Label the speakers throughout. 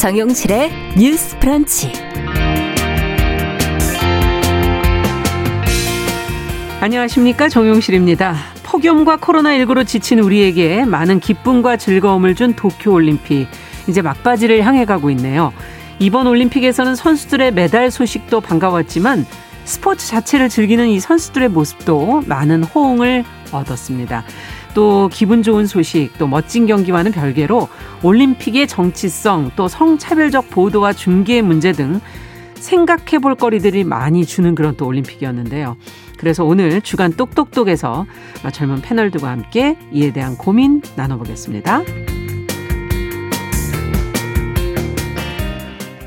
Speaker 1: 정용실의 뉴스 프런치.
Speaker 2: 안녕하십니까. 정용실입니다. 폭염과 코로나19로 지친 우리에게 많은 기쁨과 즐거움을 준 도쿄올림픽. 이제 막바지를 향해 가고 있네요. 이번 올림픽에서는 선수들의 메달 소식도 반가웠지만 스포츠 자체를 즐기는 이 선수들의 모습도 많은 호응을 얻었습니다. 또 기분 좋은 소식, 또 멋진 경기와는 별개로 올림픽의 정치성, 또 성차별적 보도와 중계 문제 등 생각해 볼 거리들이 많이 주는 그런 또 올림픽이었는데요. 그래서 오늘 주간 똑똑똑에서 젊은 패널들과 함께 이에 대한 고민 나눠보겠습니다.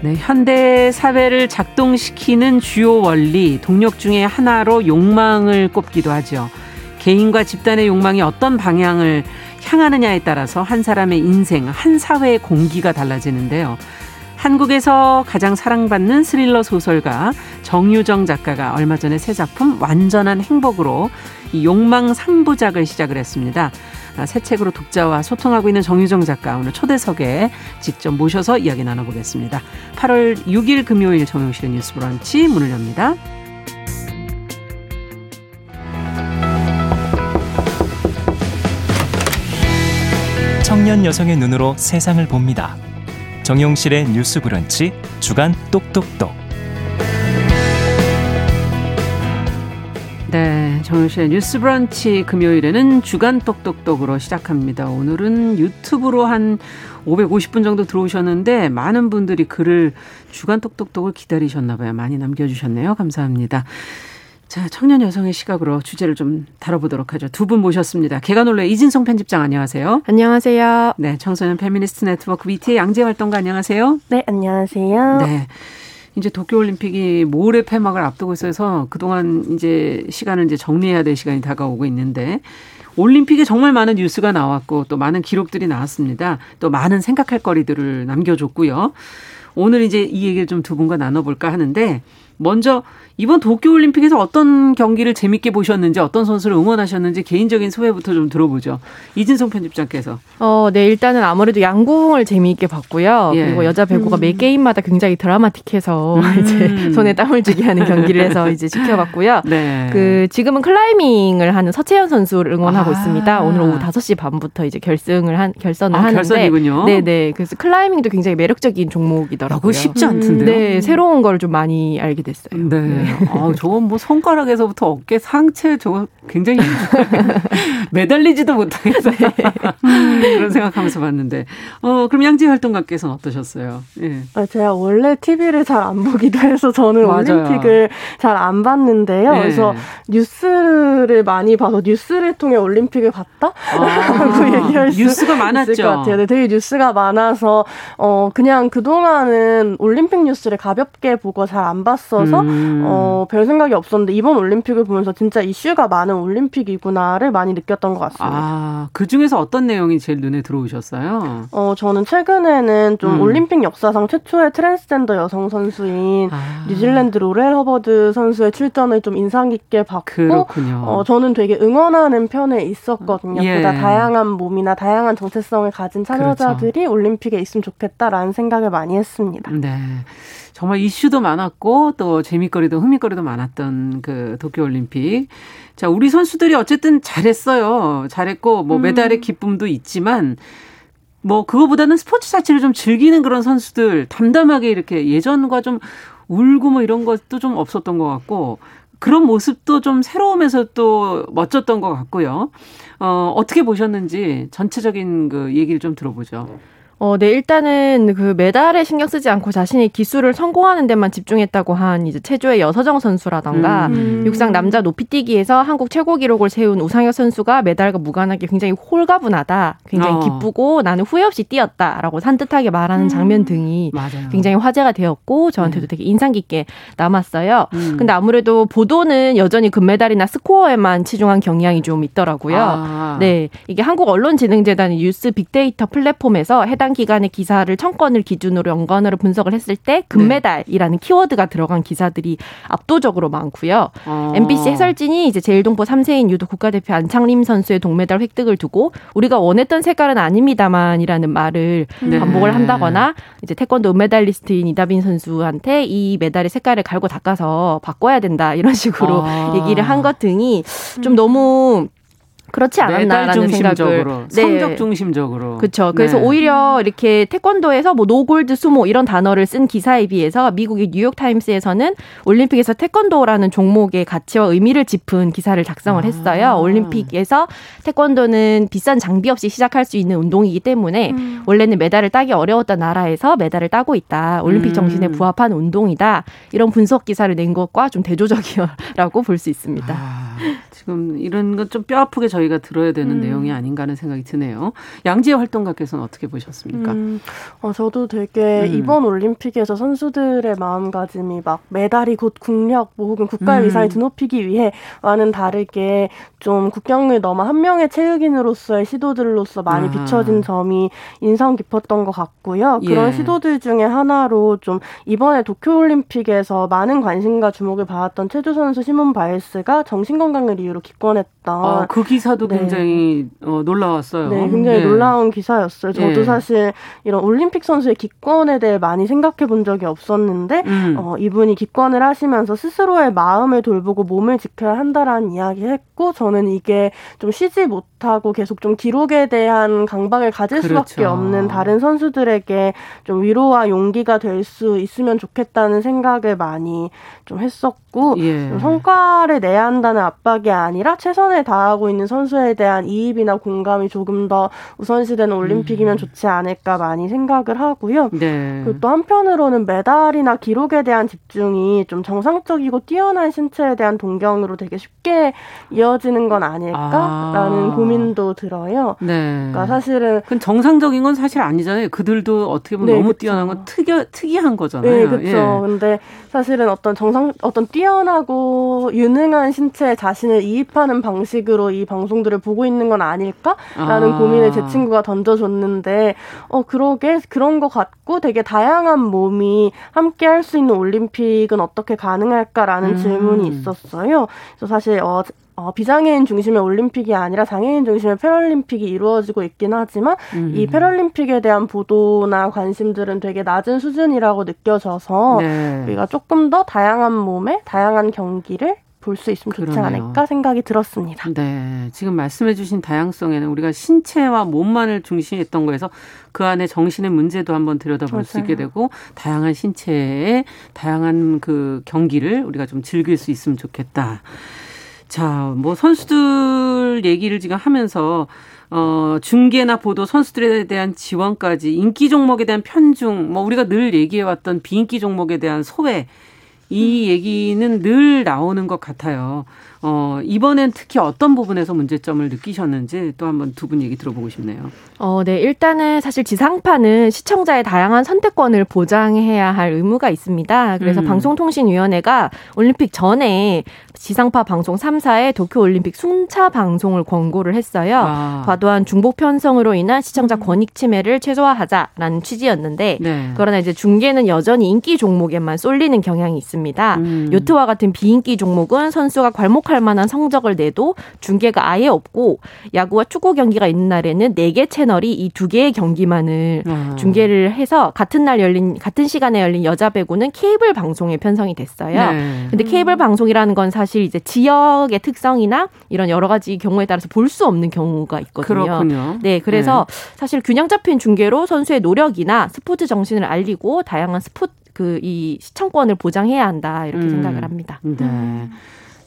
Speaker 2: 네, 현대 사회를 작동시키는 주요 원리, 동력 중의 하나로 욕망을 꼽기도 하죠. 개인과 집단의 욕망이 어떤 방향을 향하느냐에 따라서 한 사람의 인생, 한 사회의 공기가 달라지는데요. 한국에서 가장 사랑받는 스릴러 소설가 정유정 작가가 얼마 전에 새 작품 완전한 행복으로 이 욕망 상부작을 시작을 했습니다. 아, 새 책으로 독자와 소통하고 있는 정유정 작가 오늘 초대석에 직접 모셔서 이야기 나눠보겠습니다. 8월 6일 금요일 정용실의 뉴스 브런치 문을 엽니다.
Speaker 3: 청년 여성의 눈으로 세상을 봅니다. 정용실의 뉴스 브런치 주간 똑똑똑.
Speaker 2: 네, 정용실의 뉴스 브런치 금요일에는 주간 똑똑똑으로 시작합니다. 오늘은 유튜브로 한 550분 정도 들어오셨는데 많은 분들이 글을 주간 똑똑똑을 기다리셨나 봐요. 많이 남겨 주셨네요. 감사합니다. 자, 청년 여성의 시각으로 주제를 좀 다뤄보도록 하죠. 두 분 모셨습니다. 계간홀로 이진송 편집장 안녕하세요.
Speaker 4: 안녕하세요.
Speaker 2: 네, 청소년 페미니스트 네트워크 위티의 양지 활동가 안녕하세요.
Speaker 4: 네, 안녕하세요.
Speaker 2: 네. 이제 도쿄올림픽이 모레 폐막을 앞두고 있어서 그동안 이제 시간을 이제 정리해야 될 시간이 다가오고 있는데 올림픽에 정말 많은 뉴스가 나왔고 또 많은 기록들이 나왔습니다. 또 많은 생각할 거리들을 남겨줬고요. 오늘 이제 이 얘기를 좀 두 분과 나눠볼까 하는데 먼저 이번 도쿄올림픽에서 어떤 경기를 재밌게 보셨는지 어떤 선수를 응원하셨는지 개인적인 소회부터 좀 들어보죠. 이진성 편집장께서.
Speaker 4: 어, 네 일단은 아무래도 양궁을 재미있게 봤고요. 예. 그리고 여자 배구가 음. 매 게임마다 굉장히 드라마틱해서 음. 이제 손에 땀을 쥐게 하는 경기를 해서 이제 지켜봤고요. 네. 그 지금은 클라이밍을 하는 서채연 선수를 응원하고 아. 있습니다. 오늘 오후 5시 반부터 이제 결승을 한 결선을 아, 하는데
Speaker 2: 결선이군요.
Speaker 4: 네, 네. 그래서 클라이밍도 굉장히 매력적인 종목이더라고요. 그거
Speaker 2: 쉽지 않던데요.
Speaker 4: 네, 새로운 걸 좀 많이 알게 됐어요.
Speaker 2: 네. 네. 아, 저건 뭐 손가락에서부터 어깨 상체 저거 굉장히 매달리지도 못하겠어요. 네. 그런 생각하면서 봤는데. 어, 그럼 양지 활동가께서는 어떠셨어요? 예.
Speaker 5: 아, 제가 원래 TV를 잘 안 보기도 해서 저는 맞아요. 올림픽을 잘 안 봤는데요. 예. 그래서 뉴스를 많이 봐서 뉴스를 통해 올림픽을 봤다?
Speaker 2: 아, 얘기할 수 뉴스가 많았죠.
Speaker 5: 있을 것 같아요. 네, 되게 뉴스가 많아서 어, 그냥 그동안은 올림픽 뉴스를 가볍게 보고 잘 안 봤어 서 음. 어, 별 생각이 없었는데 이번 올림픽을 보면서 진짜 이슈가 많은 올림픽이구나를 많이 느꼈던 것 같습니다.
Speaker 2: 아, 그 중에서 어떤 내용이 제일 눈에 들어오셨어요?
Speaker 5: 어, 저는 최근에는 좀 음. 올림픽 역사상 최초의 트랜스젠더 여성 선수인 아. 뉴질랜드 로렐 허버드 선수의 출전을 좀 인상 깊게 봤고, 그렇군요. 어, 저는 되게 응원하는 편에 있었거든요. 예. 보다 다양한 몸이나 다양한 정체성을 가진 참여자들이 그렇죠. 올림픽에 있으면 좋겠다라는 생각을 많이 했습니다.
Speaker 2: 네. 정말 이슈도 많았고 또 재미거리도 흥미거리도 많았던 그 도쿄올림픽. 자, 우리 선수들이 어쨌든 잘했어요. 잘했고 뭐 음. 메달의 기쁨도 있지만 뭐 그거보다는 스포츠 자체를 좀 즐기는 그런 선수들 담담하게 이렇게 예전과 좀 울고 뭐 이런 것도 좀 없었던 것 같고 그런 모습도 좀 새로우면서 또 멋졌던 것 같고요. 어, 어떻게 보셨는지 전체적인 그 얘기를 좀 들어보죠.
Speaker 4: 어, 네, 일단은 그 메달에 신경 쓰지 않고 자신의 기술을 성공하는 데만 집중했다고 한 이제 체조의 여서정 선수라던가 음. 육상 남자 높이뛰기에서 한국 최고 기록을 세운 우상혁 선수가 메달과 무관하게 굉장히 홀가분하다, 굉장히 어. 기쁘고 나는 후회 없이 뛰었다 라고 산뜻하게 말하는 음. 장면 등이 맞아요. 굉장히 화제가 되었고 저한테도 네. 되게 인상 깊게 남았어요. 음. 근데 아무래도 보도는 여전히 금메달이나 스코어에만 치중한 경향이 좀 있더라고요. 아. 네, 이게 한국 언론진흥재단의 뉴스 빅데이터 플랫폼에서 해당 해당 기간의 기사를 청건을 기준으로 연관으로 분석을 했을 때 금메달이라는 네. 키워드가 들어간 기사들이 압도적으로 많고요. 어. MBC 해설진이 이제 제일동포 3세인 유도 국가대표 안창림 선수의 동메달 획득을 두고 우리가 원했던 색깔은 아닙니다만이라는 말을 네. 반복을 한다거나 이제 태권도 은메달리스트인 이다빈 선수한테 이 메달의 색깔을 갈고 닦아서 바꿔야 된다 이런 식으로 아. 얘기를 한 것 등이 좀 너무 그렇지 않았나라는 생각을
Speaker 2: 네. 성적 중심적으로
Speaker 4: 그렇죠. 그래서 네. 오히려 이렇게 태권도에서 뭐 노골드 수모 이런 단어를 쓴 기사에 비해서 미국의 뉴욕 타임스에서는 올림픽에서 태권도라는 종목의 가치와 의미를 짚은 기사를 작성을 했어요. 아. 올림픽에서 태권도는 비싼 장비 없이 시작할 수 있는 운동이기 때문에 음. 원래는 메달을 따기 어려웠던 나라에서 메달을 따고 있다. 올림픽 음. 정신에 부합한 운동이다. 이런 분석 기사를 낸 것과 좀 대조적이라고 볼 수 있습니다. 아.
Speaker 2: 지금 이런 건좀뼈 아프게 저희 가 들어야 되는 음. 내용이 아닌가 하는 생각이 드네요. 양지혜 활동가께서는 어떻게 보셨습니까? 음,
Speaker 5: 어, 저도 되게 음. 이번 올림픽에서 선수들의 마음가짐이 막 메달이 곧 국력 뭐 혹은 국가의 음. 위상을 드높이기 위해와는 다르게 좀 국경을 넘어 한 명의 체육인으로서의 시도들로서 많이 아. 비춰진 점이 인상 깊었던 것 같고요. 그런 예. 시도들 중에 하나로 좀 이번에 도쿄올림픽에서 많은 관심과 주목을 받았던 체조 선수 시몬 바일스가 정신건강을 이유로 기권했던 아,
Speaker 2: 그 기사 도 네. 굉장히 어, 놀라웠어요.
Speaker 5: 네, 굉장히 네. 놀라운 기사였어요. 저도 네. 사실 이런 올림픽 선수의 기권에 대해 많이 생각해 본 적이 없었는데 음. 어, 이분이 기권을 하시면서 스스로의 마음을 돌보고 몸을 지켜야 한다라는 이야기했고 저는 이게 좀 쉬지 못하고 계속 좀 기록에 대한 강박을 가질 그렇죠. 수밖에 없는 다른 선수들에게 좀 위로와 용기가 될 수 있으면 좋겠다는 생각을 많이 좀 했었고 예. 성과를 내야 한다는 압박이 아니라 최선을 다하고 있는 선 수에 대한 이입이나 공감이 조금 더 우선시되는 올림픽이면 음. 좋지 않을까 많이 생각을 하고요. 네. 그리고 또 한편으로는 메달이나 기록에 대한 집중이 좀 정상적이고 뛰어난 신체에 대한 동경으로 되게 쉽게 이어지는 건 아닐까라는 아. 고민도 들어요. 네. 그러니까 사실은
Speaker 2: 그 정상적인 건 사실 아니잖아요. 그들도 어떻게 보면 네, 너무 그쵸. 뛰어난 건 특이 특이한 거잖아요. 네,
Speaker 5: 그렇죠. 예. 근데 사실은 어떤 정상 어떤 뛰어나고 유능한 신체에 자신을 이입하는 방식으로 이 방 송들을 보고 있는 건 아닐까라는 아. 고민을 제 친구가 던져줬는데 어 그러게 그런 것 같고 되게 다양한 몸이 함께 할 수 있는 올림픽은 어떻게 가능할까라는 음. 질문이 있었어요. 그래서 사실 어 어, 비장애인 중심의 올림픽이 아니라 장애인 중심의 패럴림픽이 이루어지고 있긴 하지만 음. 이 패럴림픽에 대한 보도나 관심들은 되게 낮은 수준이라고 느껴져서 네. 우리가 조금 더 다양한 몸에 다양한 경기를 볼 수 있으면 좋지 그러네요. 않을까 생각이 들었습니다.
Speaker 2: 네. 지금 말씀해 주신 다양성에는 우리가 신체와 몸만을 중시했던 거에서 그 안에 정신의 문제도 한번 들여다볼. 수 있게 되고 다양한 신체의 다양한 그 경기를 우리가 좀 즐길 수 있으면 좋겠다. 자, 뭐 선수들 얘기를 지금 하면서 어, 중계나 보도, 선수들에 대한 지원까지 인기 종목에 대한 편중, 뭐 우리가 늘 얘기해왔던 비인기 종목에 대한 소외 이 얘기는 늘 나오는 것 같아요. 어, 이번엔 특히 어떤 부분에서 문제점을 느끼셨는지 또 한번 두 분 얘기 들어보고 싶네요.
Speaker 4: 어, 네. 일단은 사실 지상파는 시청자의 다양한 선택권을 보장해야 할 의무가 있습니다. 그래서 음. 방송통신위원회가 올림픽 전에 지상파 방송 3사의 도쿄 올림픽 순차 방송을 권고를 했어요. 아. 과도한 중복 편성으로 인한 시청자 음. 권익 침해를 최소화하자라는 취지였는데 네. 그러나 이제 중계는 여전히 인기 종목에만 쏠리는 경향이 있습니다. 음. 요트와 같은 비인기 종목은 선수가 괄목할 주목할 만한 성적을 내도 중계가 아예 없고 야구와 축구 경기가 있는 날에는 4개 채널이 이 두 개의 경기만을 아. 중계를 해서 같은 날 열린 같은 시간에 열린 여자 배구는 케이블 방송에 편성이 됐어요. 네. 근데 케이블 방송이라는 건 사실 이제 지역의 특성이나 이런 여러 가지 경우에 따라서 볼 수 없는 경우가 있거든요.
Speaker 2: 그렇군요.
Speaker 4: 네, 그래서 네. 사실 균형 잡힌 중계로 선수의 노력이나 스포츠 정신을 알리고 다양한 스포츠 그 이 시청권을 보장해야 한다 이렇게 음. 생각을 합니다.
Speaker 2: 네.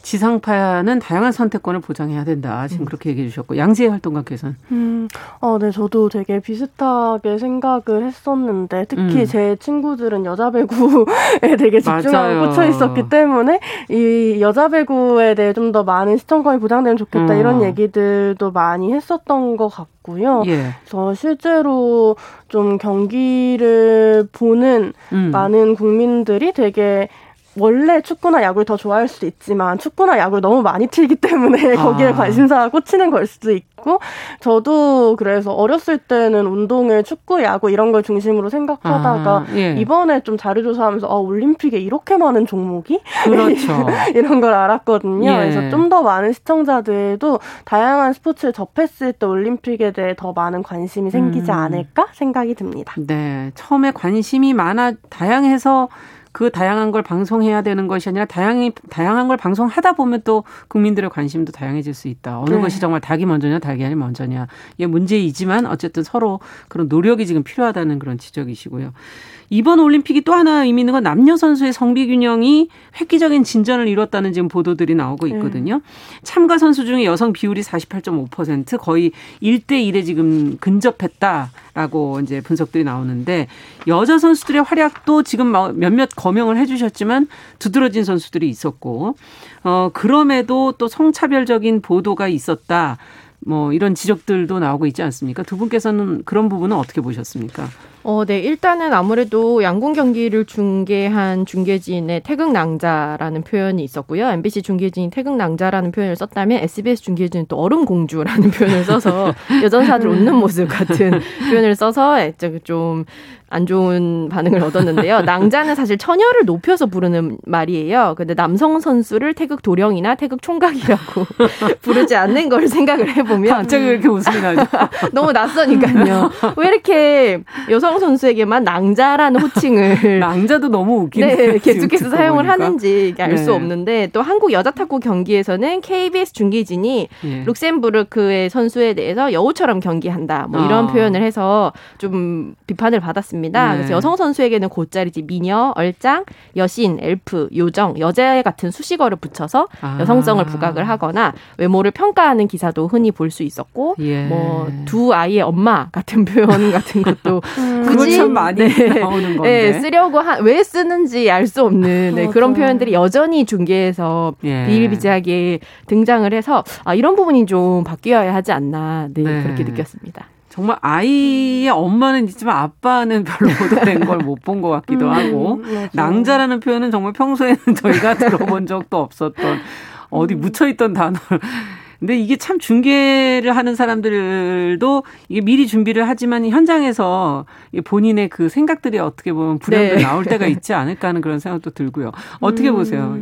Speaker 2: 지상파는 다양한 선택권을 보장해야 된다. 지금 음. 그렇게 얘기해 주셨고 양지혜 활동가께서는
Speaker 5: 음, 어, 네, 저도 되게 비슷하게 생각을 했었는데 특히 음. 제 친구들은 여자 배구에 되게 집중하고 꽂혀 있었기 때문에 이 여자 배구에 대해 좀 더 많은 시청권이 보장되면 좋겠다 음. 이런 얘기들도 많이 했었던 것 같고요. 예. 그래서 실제로 좀 경기를 보는 음. 많은 국민들이 되게 원래 축구나 야구를 더 좋아할 수도 있지만 축구나 야구를 너무 많이 튀기 때문에 거기에 아. 관심사가 꽂히는 걸 수도 있고 저도 그래서 어렸을 때는 운동을 축구, 야구 이런 걸 중심으로 생각하다가 아, 예. 이번에 좀 자료 조사하면서 어, 올림픽에 이렇게 많은 종목이 그렇죠. 이런 걸 알았거든요. 예. 그래서 좀 더 많은 시청자들도 다양한 스포츠를 접했을 때 올림픽에 대해 더 많은 관심이 생기지 음. 않을까 생각이 듭니다.
Speaker 2: 네, 처음에 관심이 많아 다양해서 그 다양한 걸 방송해야 되는 것이 아니라 다양히 다양한 걸 방송하다 보면 또 국민들의 관심도 다양해질 수 있다. 어느 네. 것이 정말 닭이 먼저냐 달걀이 먼저냐 이게 문제이지만 어쨌든 서로 그런 노력이 지금 필요하다는 그런 지적이시고요. 이번 올림픽이 또 하나 의미 있는 건 남녀 선수의 성비 균형이 획기적인 진전을 이뤘다는 지금 보도들이 나오고 네. 있거든요. 네. 참가 선수 중에 여성 비율이 48.5% 거의 1대 1에 지금 근접했다라고 이제 분석들이 나오는데 여자 선수들의 활약도 지금 몇몇 거명을 해 주셨지만 두드러진 선수들이 있었고 어 그럼에도 또 성차별적인 보도가 있었다. 뭐 이런 지적들도 나오고 있지 않습니까? 두 분께서는 그런 부분은 어떻게 보셨습니까?
Speaker 4: 어, 네. 일단은 아무래도 양궁 경기를 중계한 중계진의 태극낭자라는 표현이 있었고요. MBC 중계진이 태극낭자라는 표현을 썼다면 SBS 중계진은 또 얼음공주라는 표현을 써서 여전사들 웃는 모습 같은 표현을 써서 좀 안 좋은 반응을 얻었는데요. 낭자는 사실 처녀를 높여서 부르는 말이에요. 근데 남성 선수를 태극 도령이나 태극 총각이라고 부르지 않는 걸 생각을 해보면
Speaker 2: 갑자기 왜 이렇게 웃음이 나죠?
Speaker 4: 너무 낯서니까요. 왜 이렇게 여성 이정 선수에게만 낭자라는 호칭을
Speaker 2: 낭자도 너무 웃기네. 네,
Speaker 4: 계속해서 사용을 보니까. 하는지 알수 네. 없는데 또 한국 여자 탁구 경기에서는 KBS 중계진이 예. 룩셈부르크의 선수에 대해서 여우처럼 경기한다. 뭐 이런 아. 표현을 해서 좀 비판을 받았습니다. 네. 그래서 여성 선수에게는 곧자리지 미녀, 얼짱, 여신, 엘프, 요정, 여자 같은 수식어를 붙여서 아. 여성성을 부각을 하거나 외모를 평가하는 기사도 흔히 볼 수 있었고 예. 뭐두 아이의 엄마 같은 표현 같은 것도
Speaker 2: 음. 굳이 참 많이 네. 나오는 건데
Speaker 4: 네, 쓰려고 하, 왜 쓰는지 알 수 없는 네, 그런 표현들이 여전히 중계에서 예. 비일비재하게 등장을 해서 아, 이런 부분이 좀 바뀌어야 하지 않나 네, 네. 그렇게 느꼈습니다.
Speaker 2: 정말 아이의 엄마는 있지만 아빠는 별로 보도된 걸 못 본 것 같기도 음, 하고 음, 낭자라는 표현은 정말 평소에는 저희가 들어본 적도 없었던 어디 음. 묻혀있던 단어를 근데 이게 참 중계를 하는 사람들도 이게 미리 준비를 하지만 현장에서 본인의 그 생각들이 어떻게 보면 불현듯 네. 나올 때가 있지 않을까 하는 그런 생각도 들고요. 어떻게 음. 보세요?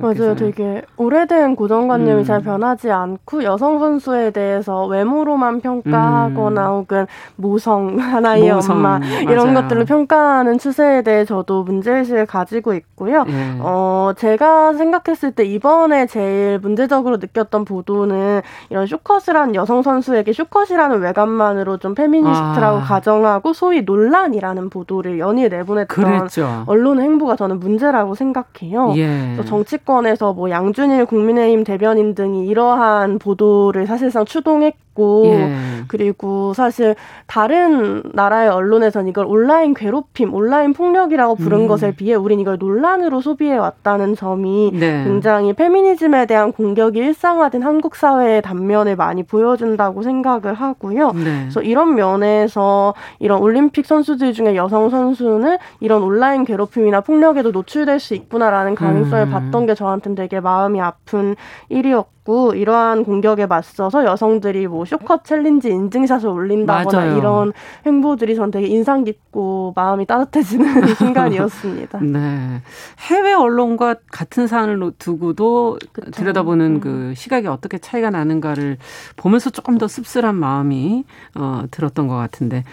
Speaker 5: 맞아요. 되게 오래된 고정관념이 음. 잘 변하지 않고 여성 선수에 대해서 외모로만 평가하거나 음. 혹은 모성 하나의 모성. 엄마 이런 맞아요. 것들을 평가하는 추세에 대해 저도 문제의식을 가지고 있고요. 네. 어, 제가 생각했을 때 이번에 제일 문제적으로 느꼈던 보도 부분은 이런 한 여성 선수에게 숏컷이라는 외관만으로 좀 페미니스트라고 아. 가정하고 소위 논란이라는 보도를 연일 내보냈던 그랬죠. 언론 행보가 저는 문제라고 생각해요. 예. 정치권에서 뭐 양준우 국민의힘 대변인 등이 이러한 보도를 사실상 추동했고 예. 그리고 사실 다른 나라의 언론에선 이걸 온라인 괴롭힘, 온라인 폭력이라고 부른 음. 것에 비해 우린 이걸 논란으로 소비해 왔다는 점이 네. 굉장히 페미니즘에 대한 공격이 일상화된 한국 사회의 단면을 많이 보여준다고 생각을 하고요. 네. 그래서 이런 면에서 이런 올림픽 선수들 중에 여성 선수는 이런 온라인 괴롭힘이나 폭력에도 노출될 수 있구나라는 가능성을 음. 봤던 게 저한테는 되게 마음이 아픈 일이었고 있고 이러한 공격에 맞서서 여성들이 뭐 숏컷 챌린지 인증샷을 올린다거나 맞아요. 이런 행보들이 전 되게 인상 깊고 마음이 따뜻해지는 순간이었습니다.
Speaker 2: 네. 해외 언론과 같은 사안을 두고도 그쵸. 들여다보는 음. 그 시각이 어떻게 차이가 나는가를 보면서 조금 더 씁쓸한 마음이 어, 들었던 것 같은데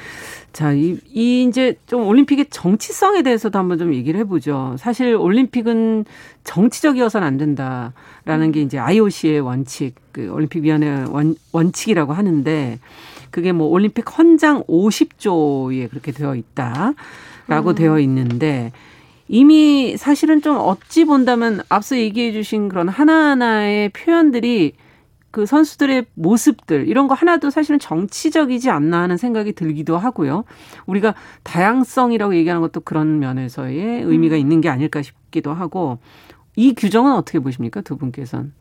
Speaker 2: 자, 이, 이 이제 좀 올림픽의 정치성에 대해서도 한번 좀 얘기를 해보죠. 사실 올림픽은 정치적이어서는 안 된다라는 게 이제 IOC의 원칙, 그 올림픽위원회 원, 원칙이라고 하는데 그게 뭐 올림픽 헌장 50조에 그렇게 되어 있다라고 음. 되어 있는데 이미 사실은 좀 어찌 본다면 앞서 얘기해 주신 그런 하나하나의 표현들이 그 선수들의 모습들 이런 거 하나도 사실은 정치적이지 않나 하는 생각이 들기도 하고요. 우리가 다양성이라고 얘기하는 것도 그런 면에서의 의미가 음. 있는 게 아닐까 싶기도 하고 이 규정은 어떻게 보십니까 두 분께서는?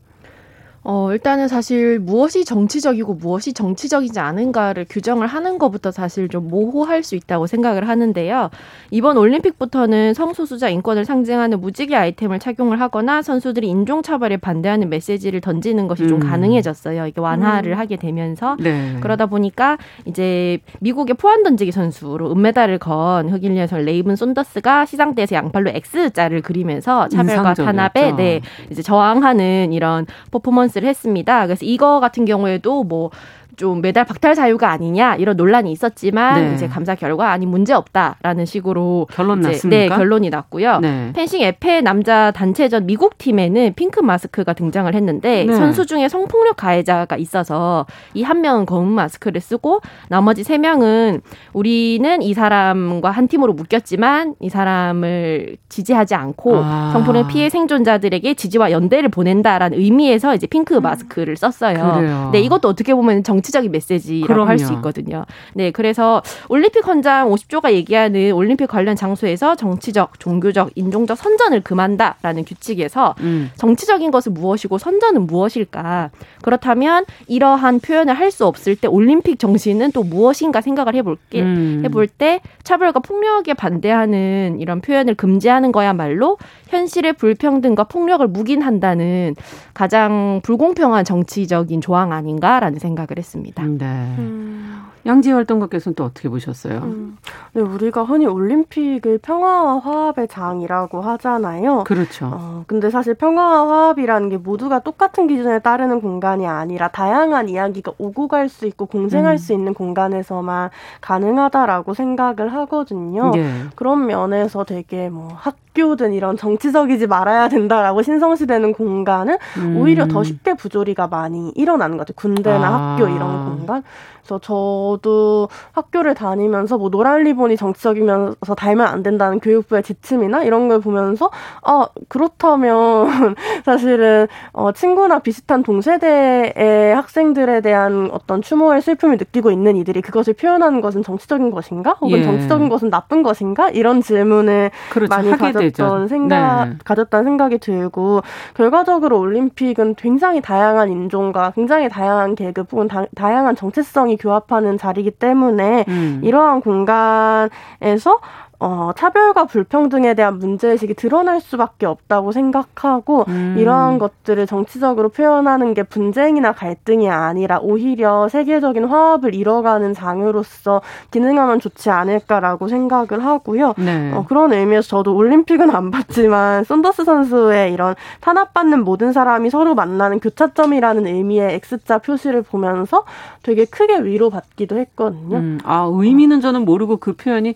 Speaker 4: 어, 일단은 사실 무엇이 정치적이고 무엇이 정치적이지 않은가를 규정을 하는 것부터 사실 좀 모호할 수 있다고 생각을 하는데요. 이번 올림픽부터는 성소수자 인권을 상징하는 무지개 아이템을 착용을 하거나 선수들이 인종차별에 반대하는 메시지를 던지는 것이 좀 음. 가능해졌어요. 이게 완화를 음. 하게 되면서. 네. 그러다 보니까 이제 미국의 포환 던지기 선수로 은메달을 건 흑인 여성 레이븐 손더스가 시상대에서 양팔로 X자를 그리면서 차별과 탄압에 네, 이제 저항하는 이런 퍼포먼스 를 했습니다. 그래서 이거 같은 경우에도 뭐 좀 메달 박탈 사유가 아니냐 이런 논란이 있었지만 네. 이제 감사 결과 아니 문제 없다라는 식으로
Speaker 2: 결론 났습니까?
Speaker 4: 네 결론이 났고요. 네. 펜싱 에페 남자 단체전 미국 팀에는 핑크 마스크가 등장을 했는데 네. 선수 중에 성폭력 가해자가 있어서 이 한 명은 검은 마스크를 쓰고 나머지 세 명은 우리는 이 사람과 한 팀으로 묶였지만 이 사람을 지지하지 않고 아. 성폭력 피해 생존자들에게 지지와 연대를 보낸다라는 의미에서 이제 핑크 마스크를 썼어요. 그래요. 네 이것도 어떻게 보면 정 정치적인 메시지라고 할 수 있거든요. 네, 그래서 올림픽 헌장 50조가 얘기하는 올림픽 관련 장소에서 정치적, 종교적, 인종적 선전을 금한다라는 규칙에서 음. 정치적인 것은 무엇이고 선전은 무엇일까? 그렇다면 이러한 표현을 할 수 없을 때 올림픽 정신은 또 무엇인가 생각을 해볼게 음. 해볼 때 차별과 폭력에 반대하는 이런 표현을 금지하는 거야말로 현실의 불평등과 폭력을 묵인한다는 가장 불공평한 정치적인 조항 아닌가라는 생각을 했습니다. 네.
Speaker 2: 음. 양지 활동가께서는 또 어떻게 보셨어요? 음.
Speaker 5: 네, 우리가 흔히 올림픽을 평화와 화합의 장이라고 하잖아요.
Speaker 2: 그렇죠.
Speaker 5: 어, 근데 사실 평화와 화합이라는 게 모두가 똑같은 기준에 따르는 공간이 아니라 다양한 이야기가 오고 갈 수 있고 공생할 음. 수 있는 공간에서만 가능하다라고 생각을 하거든요. 예. 그런 면에서 되게 뭐 학교든 이런 정치적이지 말아야 된다라고 신성시되는 공간은 음. 오히려 더 쉽게 부조리가 많이 일어나는 것 같아요. 군대나 아. 학교 이런 공간. 그래서 저도 학교를 다니면서 뭐 노란 리본이 정치적이면서 달면 안 된다는 교육부의 지침이나 이런 걸 보면서 아 그렇다면 사실은 어 친구나 비슷한 동세대의 학생들에 대한 어떤 추모의 슬픔을 느끼고 있는 이들이 그것을 표현하는 것은 정치적인 것인가 혹은 예. 정치적인 것은 나쁜 것인가 이런 질문을 그렇죠. 많이 가졌던 생각 네. 가졌다는 생각이 들고 결과적으로 올림픽은 굉장히 다양한 인종과 굉장히 다양한 계급 혹은 다, 다양한 정체성이 교합하는 자리이기 때문에 음. 이러한 공간에서 어, 차별과 불평등에 대한 문제의식이 드러날 수밖에 없다고 생각하고 음. 이러한 것들을 정치적으로 표현하는 게 분쟁이나 갈등이 아니라 오히려 세계적인 화합을 이뤄가는 장으로서 기능하면 좋지 않을까라고 생각을 하고요. 네. 어, 그런 의미에서 저도 올림픽은 안 봤지만 썬더스 선수의 이런 탄압받는 모든 사람이 서로 만나는 교차점이라는 의미의 X자 표시를 보면서 되게 크게 위로받기도 했거든요. 음,
Speaker 2: 아, 의미는 저는 모르고 그 표현이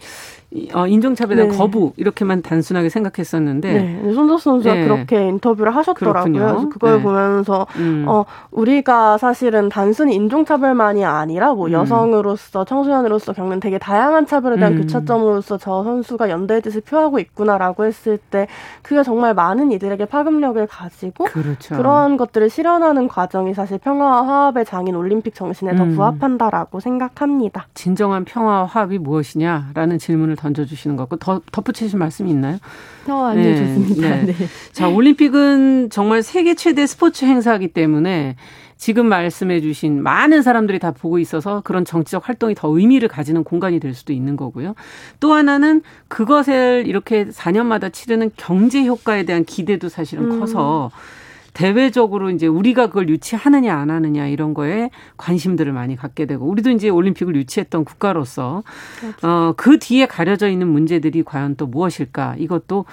Speaker 2: 어, 인종차별에 대한 네. 거부 이렇게만 단순하게 생각했었는데
Speaker 5: 네. 손덕 선수가 네. 그렇게 인터뷰를 하셨더라고요. 그래서 그걸 네. 보면서 음. 어, 우리가 사실은 단순히 인종차별만이 아니라 뭐 음. 여성으로서 청소년으로서 겪는 되게 다양한 차별에 대한 음. 교차점으로서 저 선수가 연대의 뜻을 표하고 있구나라고 했을 때 그게 정말 많은 이들에게 파급력을 가지고 그렇죠. 그런 것들을 실현하는 과정이 사실 평화와 화합의 장인 올림픽 정신에 더 음. 부합한다라고 생각합니다.
Speaker 2: 진정한 평화와 화합이 무엇이냐라는 질문을 던져주시는 것 같고 더 덧붙이실 말씀이 있나요?
Speaker 4: 어, 아니요, 네, 좋습니다. 네. 네.
Speaker 2: 자, 올림픽은 정말 세계 최대 스포츠 행사이기 때문에 지금 말씀해 주신 많은 사람들이 다 보고 있어서 그런 정치적 활동이 더 의미를 가지는 공간이 될 수도 있는 거고요. 또 하나는 그것을 이렇게 4년마다 치르는 경제 효과에 대한 기대도 사실은 음. 커서 대외적으로 이제 우리가 그걸 유치하느냐 안 하느냐 이런 거에 관심들을 많이 갖게 되고 우리도 이제 올림픽을 유치했던 국가로서 그렇죠. 어, 그 뒤에 가려져 있는 문제들이 과연 또 무엇일까 이것도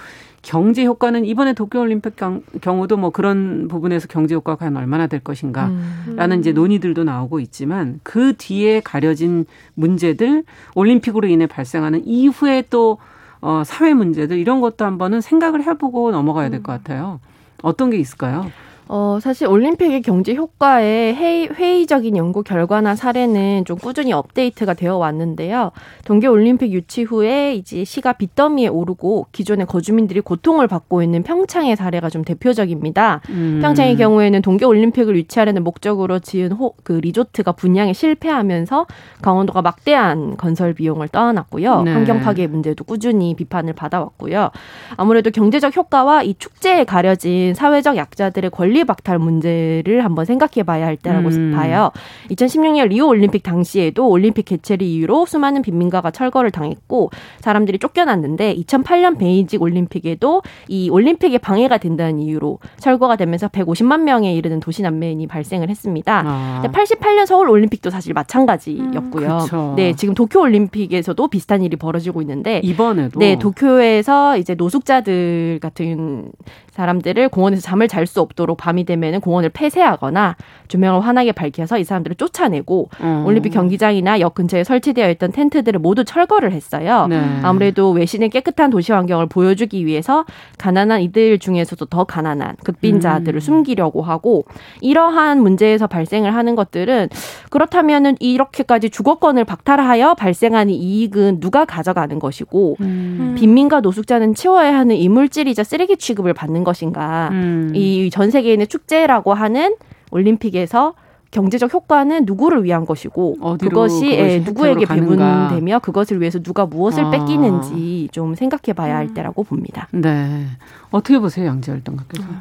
Speaker 2: 경제 효과는 이번에 도쿄올림픽 경우도 뭐 그런 부분에서 경제 효과가 과연 얼마나 될 것인가라는 음. 이제 논의들도 나오고 있지만 그 뒤에 가려진 문제들 올림픽으로 인해 발생하는 이후에 또 어, 사회 문제들 이런 것도 한번은 생각을 해보고 넘어가야 될 것 같아요. 어떤 게 있을까요?
Speaker 4: 어, 사실 올림픽의 경제 효과에 회의, 회의적인 연구 결과나 사례는 좀 꾸준히 업데이트가 되어 왔는데요. 동계 올림픽 유치 후에 이제 시가 빚더미에 오르고 기존의 거주민들이 고통을 받고 있는 평창의 사례가 좀 대표적입니다. 음. 평창의 경우에는 동계 올림픽을 유치하려는 목적으로 지은 호, 그 리조트가 분양에 실패하면서 강원도가 막대한 건설 비용을 떠안았고요. 네. 환경 파괴 문제도 꾸준히 비판을 받아왔고요. 아무래도 경제적 효과와 이 축제에 가려진 사회적 약자들의 권리 윤리 박탈 문제를 한번 생각해 봐야 할 때라고 음. 봐요. 2016년 리우 올림픽 당시에도 올림픽 개최를 이유로 수많은 빈민가가 철거를 당했고 사람들이 쫓겨났는데 2008년 베이징 올림픽에도 이 올림픽에 방해가 된다는 이유로 철거가 되면서 150만 명에 이르는 도시 난민이 발생을 했습니다. 아. 88년 서울 올림픽도 사실 마찬가지였고요. 음, 네, 지금 도쿄 올림픽에서도 비슷한 일이 벌어지고 있는데
Speaker 2: 이번에도
Speaker 4: 네, 도쿄에서 이제 노숙자들 같은 사람들을 공원에서 잠을 잘 수 없도록 밤이 되면은 공원을 폐쇄하거나 조명을 환하게 밝혀서 이 사람들을 쫓아내고 음. 올림픽 경기장이나 역 근처에 설치되어 있던 텐트들을 모두 철거를 했어요. 네. 아무래도 외신의 깨끗한 도시 환경을 보여주기 위해서 가난한 이들 중에서도 더 가난한 극빈자들을 음. 숨기려고 하고 이러한 문제에서 발생을 하는 것들은 그렇다면은 이렇게까지 주거권을 박탈하여 발생하는 이익은 누가 가져가는 것이고 음. 빈민가 노숙자는 치워야 하는 이물질이자 쓰레기 취급을 받는 것인가. 음. 이전 세계인의 축제라고 하는 올림픽에서 경제적 효과는 누구를 위한 것이고 그것이 예, 누구에게 배분되며 그것을 위해서 누가 무엇을 아. 뺏기는지 좀 생각해 봐야 할 음. 때라고 봅니다.
Speaker 2: 네. 어떻게 보세요, 양재활동가께서? 음.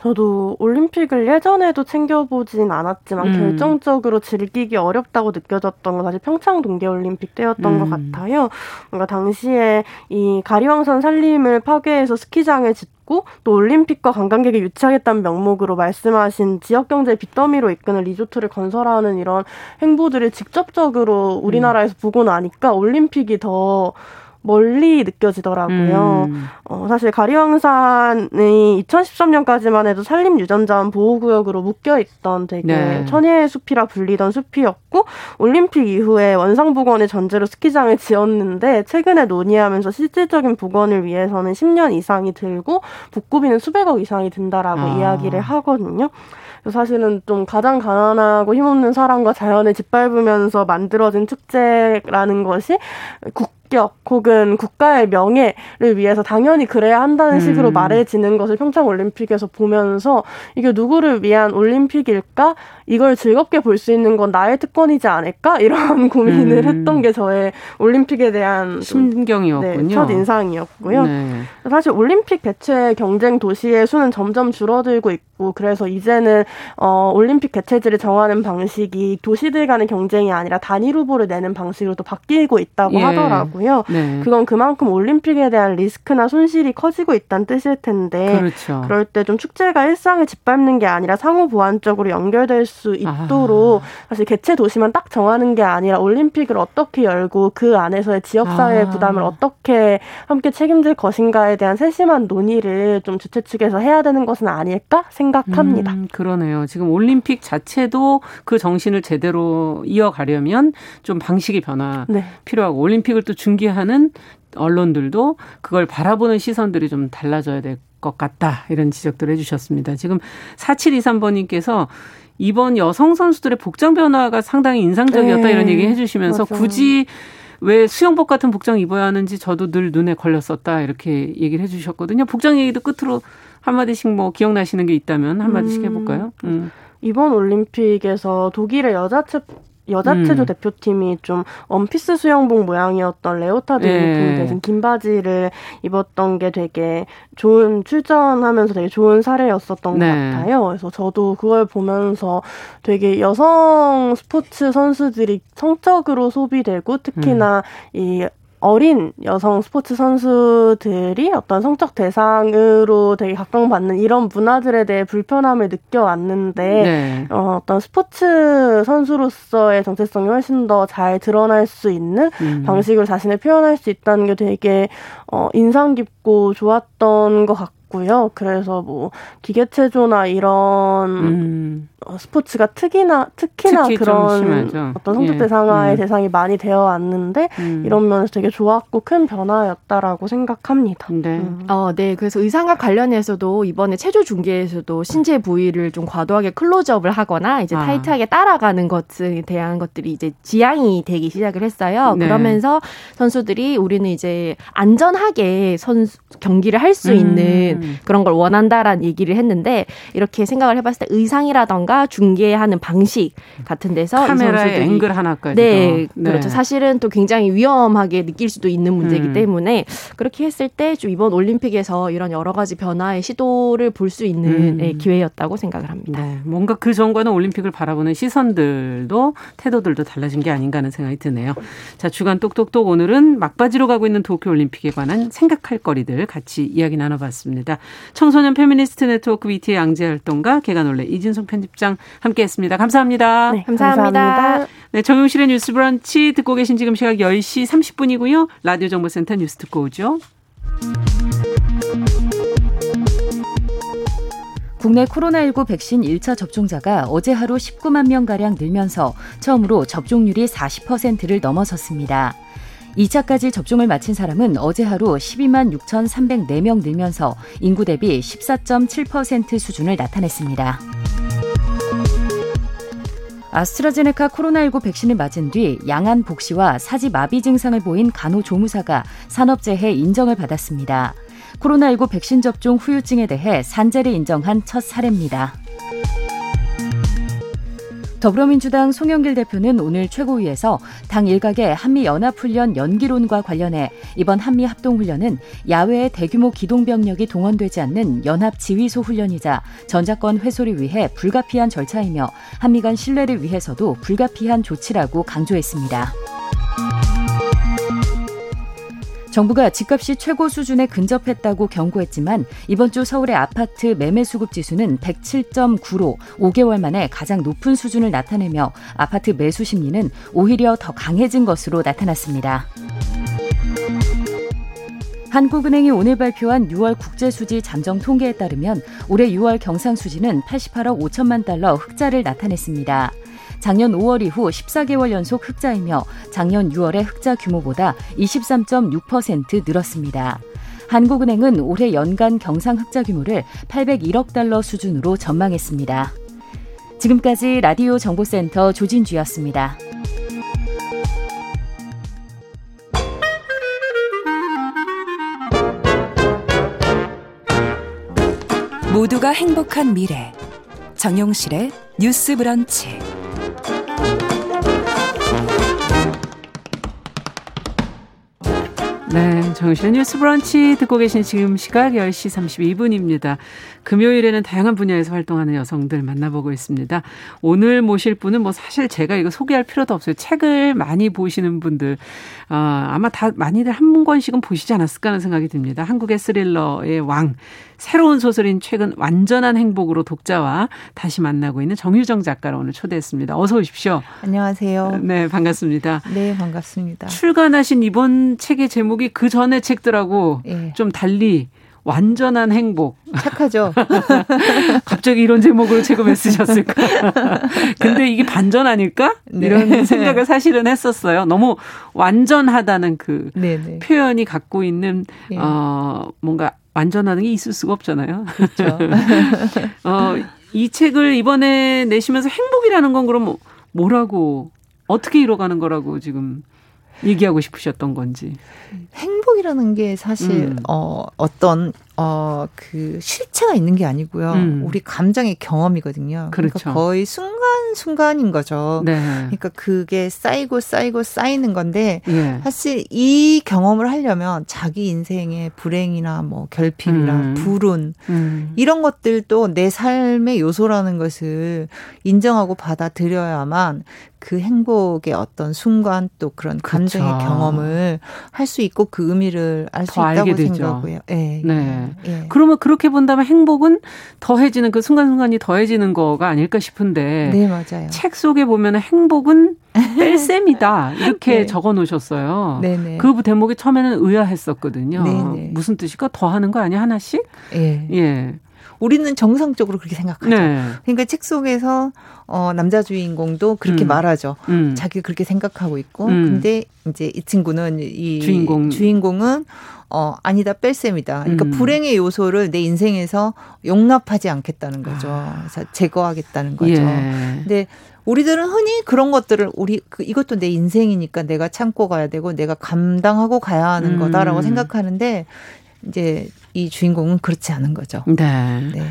Speaker 5: 저도 올림픽을 예전에도 챙겨보진 않았지만 음. 결정적으로 즐기기 어렵다고 느껴졌던 건 사실 평창 동계올림픽 때였던 음. 것 같아요. 뭔가 당시에 이 가리왕산 산림을 파괴해서 스키장을 짓 고 또 올림픽과 관광객을 유치하겠다는 명목으로 말씀하신 지역 경제 빚더미로 이끄는 리조트를 건설하는 이런 행보들을 직접적으로 우리나라에서 음. 보고 나니까 올림픽이 더 멀리 느껴지더라고요. 음. 어, 사실 가리왕산이 2013년까지만 해도 산림 유전자원 보호구역으로 묶여 있던 되게 네. 천혜의 숲이라 불리던 숲이었고 올림픽 이후에 원상 복원의 전제로 스키장을 지었는데 최근에 논의하면서 실질적인 복원을 위해서는 10년 이상이 들고 복구비는 수백억 이상이 든다라고 아. 이야기를 하거든요. 사실은 좀 가장 가난하고 힘없는 사람과 자연을 짓밟으면서 만들어진 축제라는 것이 국 국격 혹은 국가의 명예를 위해서 당연히 그래야 한다는 음. 식으로 말해지는 것을 평창 올림픽에서 보면서 이게 누구를 위한 올림픽일까? 이걸 즐겁게 볼 수 있는 건 나의 특권이지 않을까? 이런 고민을 음. 했던 게 저의 올림픽에 대한
Speaker 2: 심경이었군요.
Speaker 5: 네, 첫 인상이었고요. 네. 사실 올림픽 개최 경쟁 도시의 수는 점점 줄어들고 있고 그래서 이제는 어, 올림픽 개최지를 정하는 방식이 도시들 간의 경쟁이 아니라 단일 후보를 내는 방식으로 또 바뀌고 있다고 예. 하더라고요. 네. 그건 그만큼 올림픽에 대한 리스크나 손실이 커지고 있다는 뜻일 텐데 그렇죠. 그럴 때 좀 축제가 일상을 짓밟는 게 아니라 상호 보완적으로 연결될 수 있도록 아. 사실 개최 도시만 딱 정하는 게 아니라 올림픽을 어떻게 열고 그 안에서의 지역사회의 아. 부담을 어떻게 함께 책임질 것인가에 대한 세심한 논의를 좀 주최 측에서 해야 되는 것은 아닐까 생각합니다. 음,
Speaker 2: 그러네요. 지금 올림픽 자체도 그 정신을 제대로 이어가려면 좀 방식의 변화 네. 필요하고 올림픽을 또 중계하는 언론들도 그걸 바라보는 시선들이 좀 달라져야 될 것 같다. 이런 지적들을 해주셨습니다. 지금 4723번님께서 이번 여성 선수들의 복장 변화가 상당히 인상적이었다 네. 이런 얘기 해주시면서 맞아. 굳이 왜 수영복 같은 복장 입어야 하는지 저도 늘 눈에 걸렸었다 이렇게 얘기를 해주셨거든요. 복장 얘기도 끝으로 한 마디씩 뭐 기억나시는 게 있다면 한 마디씩 음. 해볼까요? 음.
Speaker 5: 이번 올림픽에서 독일의 여자 체 여자 체조 음. 대표팀이 좀 원피스 수영복 모양이었던 레오타드 네. 유니폼 대신 긴 바지를 입었던 게 되게 좋은 출전하면서 되게 좋은 사례였었던 네. 것 같아요. 그래서 저도 그걸 보면서 되게 여성 스포츠 선수들이 성적으로 소비되고 특히나 음. 이 어린 여성 스포츠 선수들이 어떤 성적 대상으로 되게 각광받는 이런 문화들에 대해 불편함을 느껴왔는데 네. 어, 어떤 스포츠 선수로서의 정체성이 훨씬 더 잘 드러날 수 있는 음. 방식으로 자신을 표현할 수 있다는 게 되게 어, 인상 깊고 좋았던 것 같고 있고요. 그래서 뭐 기계체조나 이런 음. 어, 스포츠가 특이나 특히나 특히 그런 어떤 성적 대상화의 예. 음. 대상이 많이 되어 왔는데 음. 이런 면에서 되게 좋았고 큰 변화였다라고 생각합니다.
Speaker 4: 네. 음. 어, 네. 그래서 의상과 관련해서도 이번에 체조 중계에서도 신체 부위를 좀 과도하게 클로즈업을 하거나 이제 아. 타이트하게 따라가는 것에 대한 것들이 이제 지향이 되기 시작을 했어요. 네. 그러면서 선수들이 우리는 이제 안전하게 선수 경기를 할 수 있는 음. 그런 걸 원한다라는 얘기를 했는데 이렇게 생각을 해봤을 때 의상이라던가 중계하는 방식 같은 데서
Speaker 2: 카메라의 앵글 하나까지
Speaker 4: 네, 네, 그렇죠. 사실은 또 굉장히 위험하게 느낄 수도 있는 문제이기 음. 때문에 그렇게 했을 때 좀 이번 올림픽에서 이런 여러 가지 변화의 시도를 볼 수 있는 음. 네, 기회였다고 생각을 합니다. 네,
Speaker 2: 뭔가 그 전과는 올림픽을 바라보는 시선들도 태도들도 달라진 게 아닌가 하는 생각이 드네요. 자, 주간 똑똑똑 오늘은 막바지로 가고 있는 도쿄 올림픽에 관한 생각할 거리들 같이 이야기 나눠봤습니다. 청소년 페미니스트 네트워크 위티의 양지혜 활동가 계간홀로 이진송 편집장 함께했습니다. 감사합니다.
Speaker 4: 네, 감사합니다. 감사합니다.
Speaker 2: 네, 정용실의 뉴스 브런치 듣고 계신 지금 시각 10시 30분이고요. 라디오 정보센터 뉴스 듣고 오죠.
Speaker 1: 국내 코로나19 백신 1차 접종자가 어제 하루 19만 명가량 늘면서 처음으로 접종률이 40%를 넘어섰습니다. 2차까지 접종을 마친 사람은 어제 하루 12만 6,304명 늘면서 인구 대비 14.7% 수준을 나타냈습니다. 아스트라제네카 코로나19 백신을 맞은 뒤 양안 복시와 사지 마비 증상을 보인 간호조무사가 산업재해 인정을 받았습니다. 코로나19 백신 접종 후유증에 대해 산재를 인정한 첫 사례입니다. 더불어민주당 송영길 대표는 오늘 최고위에서 당 일각의 한미 연합훈련 연기론과 관련해 이번 한미 합동훈련은 야외의 대규모 기동병력이 동원되지 않는 연합 지휘소 훈련이자 전자권 회수를 위해 불가피한 절차이며 한미 간 신뢰를 위해서도 불가피한 조치라고 강조했습니다. 정부가 집값이 최고 수준에 근접했다고 경고했지만 이번 주 서울의 아파트 매매 수급 지수는 107.9로 5개월 만에 가장 높은 수준을 나타내며 아파트 매수 심리는 오히려 더 강해진 것으로 나타났습니다. 한국은행이 오늘 발표한 6월 국제수지 잠정 통계에 따르면 올해 6월 경상수지는 88억 5천만 달러 흑자를 나타냈습니다. 작년 5월 이후 14개월 연속 흑자이며 작년 6월의 흑자 규모보다 23.6% 늘었습니다. 한국은행은 올해 연간 경상 흑자 규모를 801억 달러 수준으로 전망했습니다. 지금까지 라디오 정보센터 조진주였습니다. 모두가 행복한 미래 정용실의 뉴스 브런치
Speaker 2: 네, 정신의 뉴스 브런치 듣고 계신 지금 시각 10시 32분입니다. 금요일에는 다양한 분야에서 활동하는 여성들 만나보고 있습니다. 오늘 모실 분은 뭐 사실 제가 이거 소개할 필요도 없어요. 책을 많이 보시는 분들, 어, 아마 다 많이들 한 권씩은 보시지 않았을까 하는 생각이 듭니다. 한국의 스릴러의 왕, 새로운 소설인 최근 완전한 행복으로 독자와 다시 만나고 있는 정유정 작가를 오늘 초대했습니다. 어서 오십시오.
Speaker 6: 안녕하세요.
Speaker 2: 네, 반갑습니다.
Speaker 6: 네, 반갑습니다.
Speaker 2: 출간하신 이번 책의 제목이 그 전에 책들하고 네. 좀 달리 완전한 행복.
Speaker 6: 착하죠.
Speaker 2: 갑자기 이런 제목으로 책을 왜 쓰셨을까? 근데 이게 반전 아닐까? 네. 이런 생각을 사실은 했었어요. 너무 완전하다는 그 네네. 네. 표현이 갖고 있는 네. 어 뭔가 완전하는 게 있을 수가 없잖아요.
Speaker 6: 그렇죠.
Speaker 2: 어, 이 책을 이번에 내시면서 행복이라는 건 그럼 뭐라고 어떻게 이뤄가는 거라고 지금 얘기하고 싶으셨던 건지.
Speaker 6: 행복이라는 게 사실 음. 어 어떤 어, 그 실체가 있는 게 아니고요. 음. 우리 감정의 경험이거든요. 그러니까 그렇죠. 그러니까 거의 순간순간인 거죠. 네. 그러니까 그게 쌓이고 쌓이고 쌓이는 건데 예. 사실 이 경험을 하려면 자기 인생의 불행이나 뭐 결핍이나 음. 불운 음. 이런 것들도 내 삶의 요소라는 것을 인정하고 받아들여야만 그 행복의 어떤 순간 또 그런 감정의 그렇죠. 경험을 할 수 있고 그 의미를 알 수 있다고 생각하고요. 네. 네.
Speaker 2: 예. 그러면 그렇게 본다면 행복은 더해지는 그 순간순간이 더해지는 거가 아닐까 싶은데.
Speaker 6: 네, 맞아요.
Speaker 2: 책 속에 보면 행복은 뺄셈이다. 이렇게 네. 적어 놓으셨어요. 네네. 그 대목이 처음에는 의아했었거든요. 네네. 무슨 뜻일까? 더 하는 거 아니야? 하나씩?
Speaker 6: 예. 예. 우리는 정상적으로 그렇게 생각하죠. 네. 그러니까 책 속에서 어 남자 주인공도 그렇게 음. 말하죠. 음. 자기가 그렇게 생각하고 있고 음. 근데 이제 이 친구는 이 주인공 주인공은 어 아니다 뺄셈이다. 그러니까 음. 불행의 요소를 내 인생에서 용납하지 않겠다는 거죠. 아. 그래서 제거하겠다는 거죠. 예. 근데 우리들은 흔히 그런 것들을 우리 그 이것도 내 인생이니까 내가 참고 가야 되고 내가 감당하고 가야 하는 음. 거다라고 생각하는데 이제 이 주인공은 그렇지 않은 거죠.
Speaker 2: 네. 네.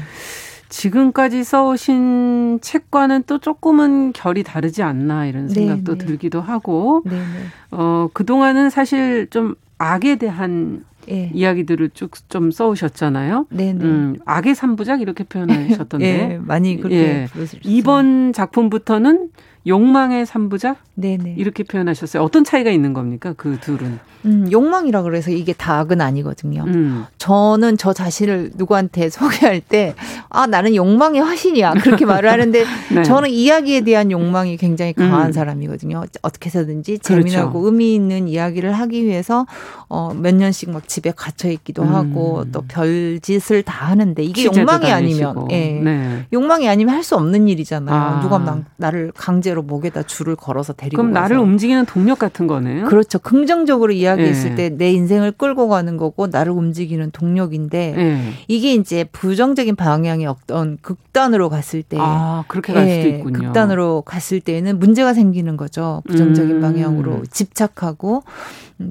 Speaker 2: 지금까지 써오신 책과는 또 조금은 결이 다르지 않나 이런 네, 생각도 네. 들기도 하고, 네, 네. 어, 그동안은 사실 좀 악에 대한 예. 이야기들을 쭉 좀 써오셨잖아요. 네네. 네. 음, 악의 삼부작 이렇게 표현하셨던데. 예,
Speaker 6: 많이 그렇게 예.
Speaker 2: 이번 작품부터는 욕망의 삼부작? 네네. 이렇게 표현하셨어요. 어떤 차이가 있는 겁니까? 그 둘은?
Speaker 6: 음, 욕망이라 그래서 이게 다 악은 아니거든요. 음. 저는 저 자신을 누구한테 소개할 때, 아, 나는 욕망의 화신이야. 그렇게 말을 하는데, 네. 저는 이야기에 대한 욕망이 굉장히 강한 음. 사람이거든요. 어떻게 해서든지 재미나고 그렇죠. 의미 있는 이야기를 하기 위해서, 어, 몇 년씩 막 집에 갇혀 있기도 음. 하고, 또 별짓을 다 하는데, 이게 욕망이 아니면, 예. 네. 욕망이 아니면 할 수 없는 일이잖아요. 아. 누가 나, 나를 강제 로 목에다 줄을 걸어서 데리고
Speaker 2: 그럼
Speaker 6: 가서.
Speaker 2: 나를 움직이는 동력 같은 거네요?
Speaker 6: 그렇죠. 긍정적으로 이야기 이야기했을 네. 때내 인생을 끌고 가는 거고 나를 움직이는 동력인데 네. 이게 이제 부정적인 방향의 어떤 극단으로 갔을 때
Speaker 2: 아, 그렇게 갈 수도 있군요.
Speaker 6: 극단으로 갔을 때는 문제가 생기는 거죠. 부정적인 음. 방향으로 집착하고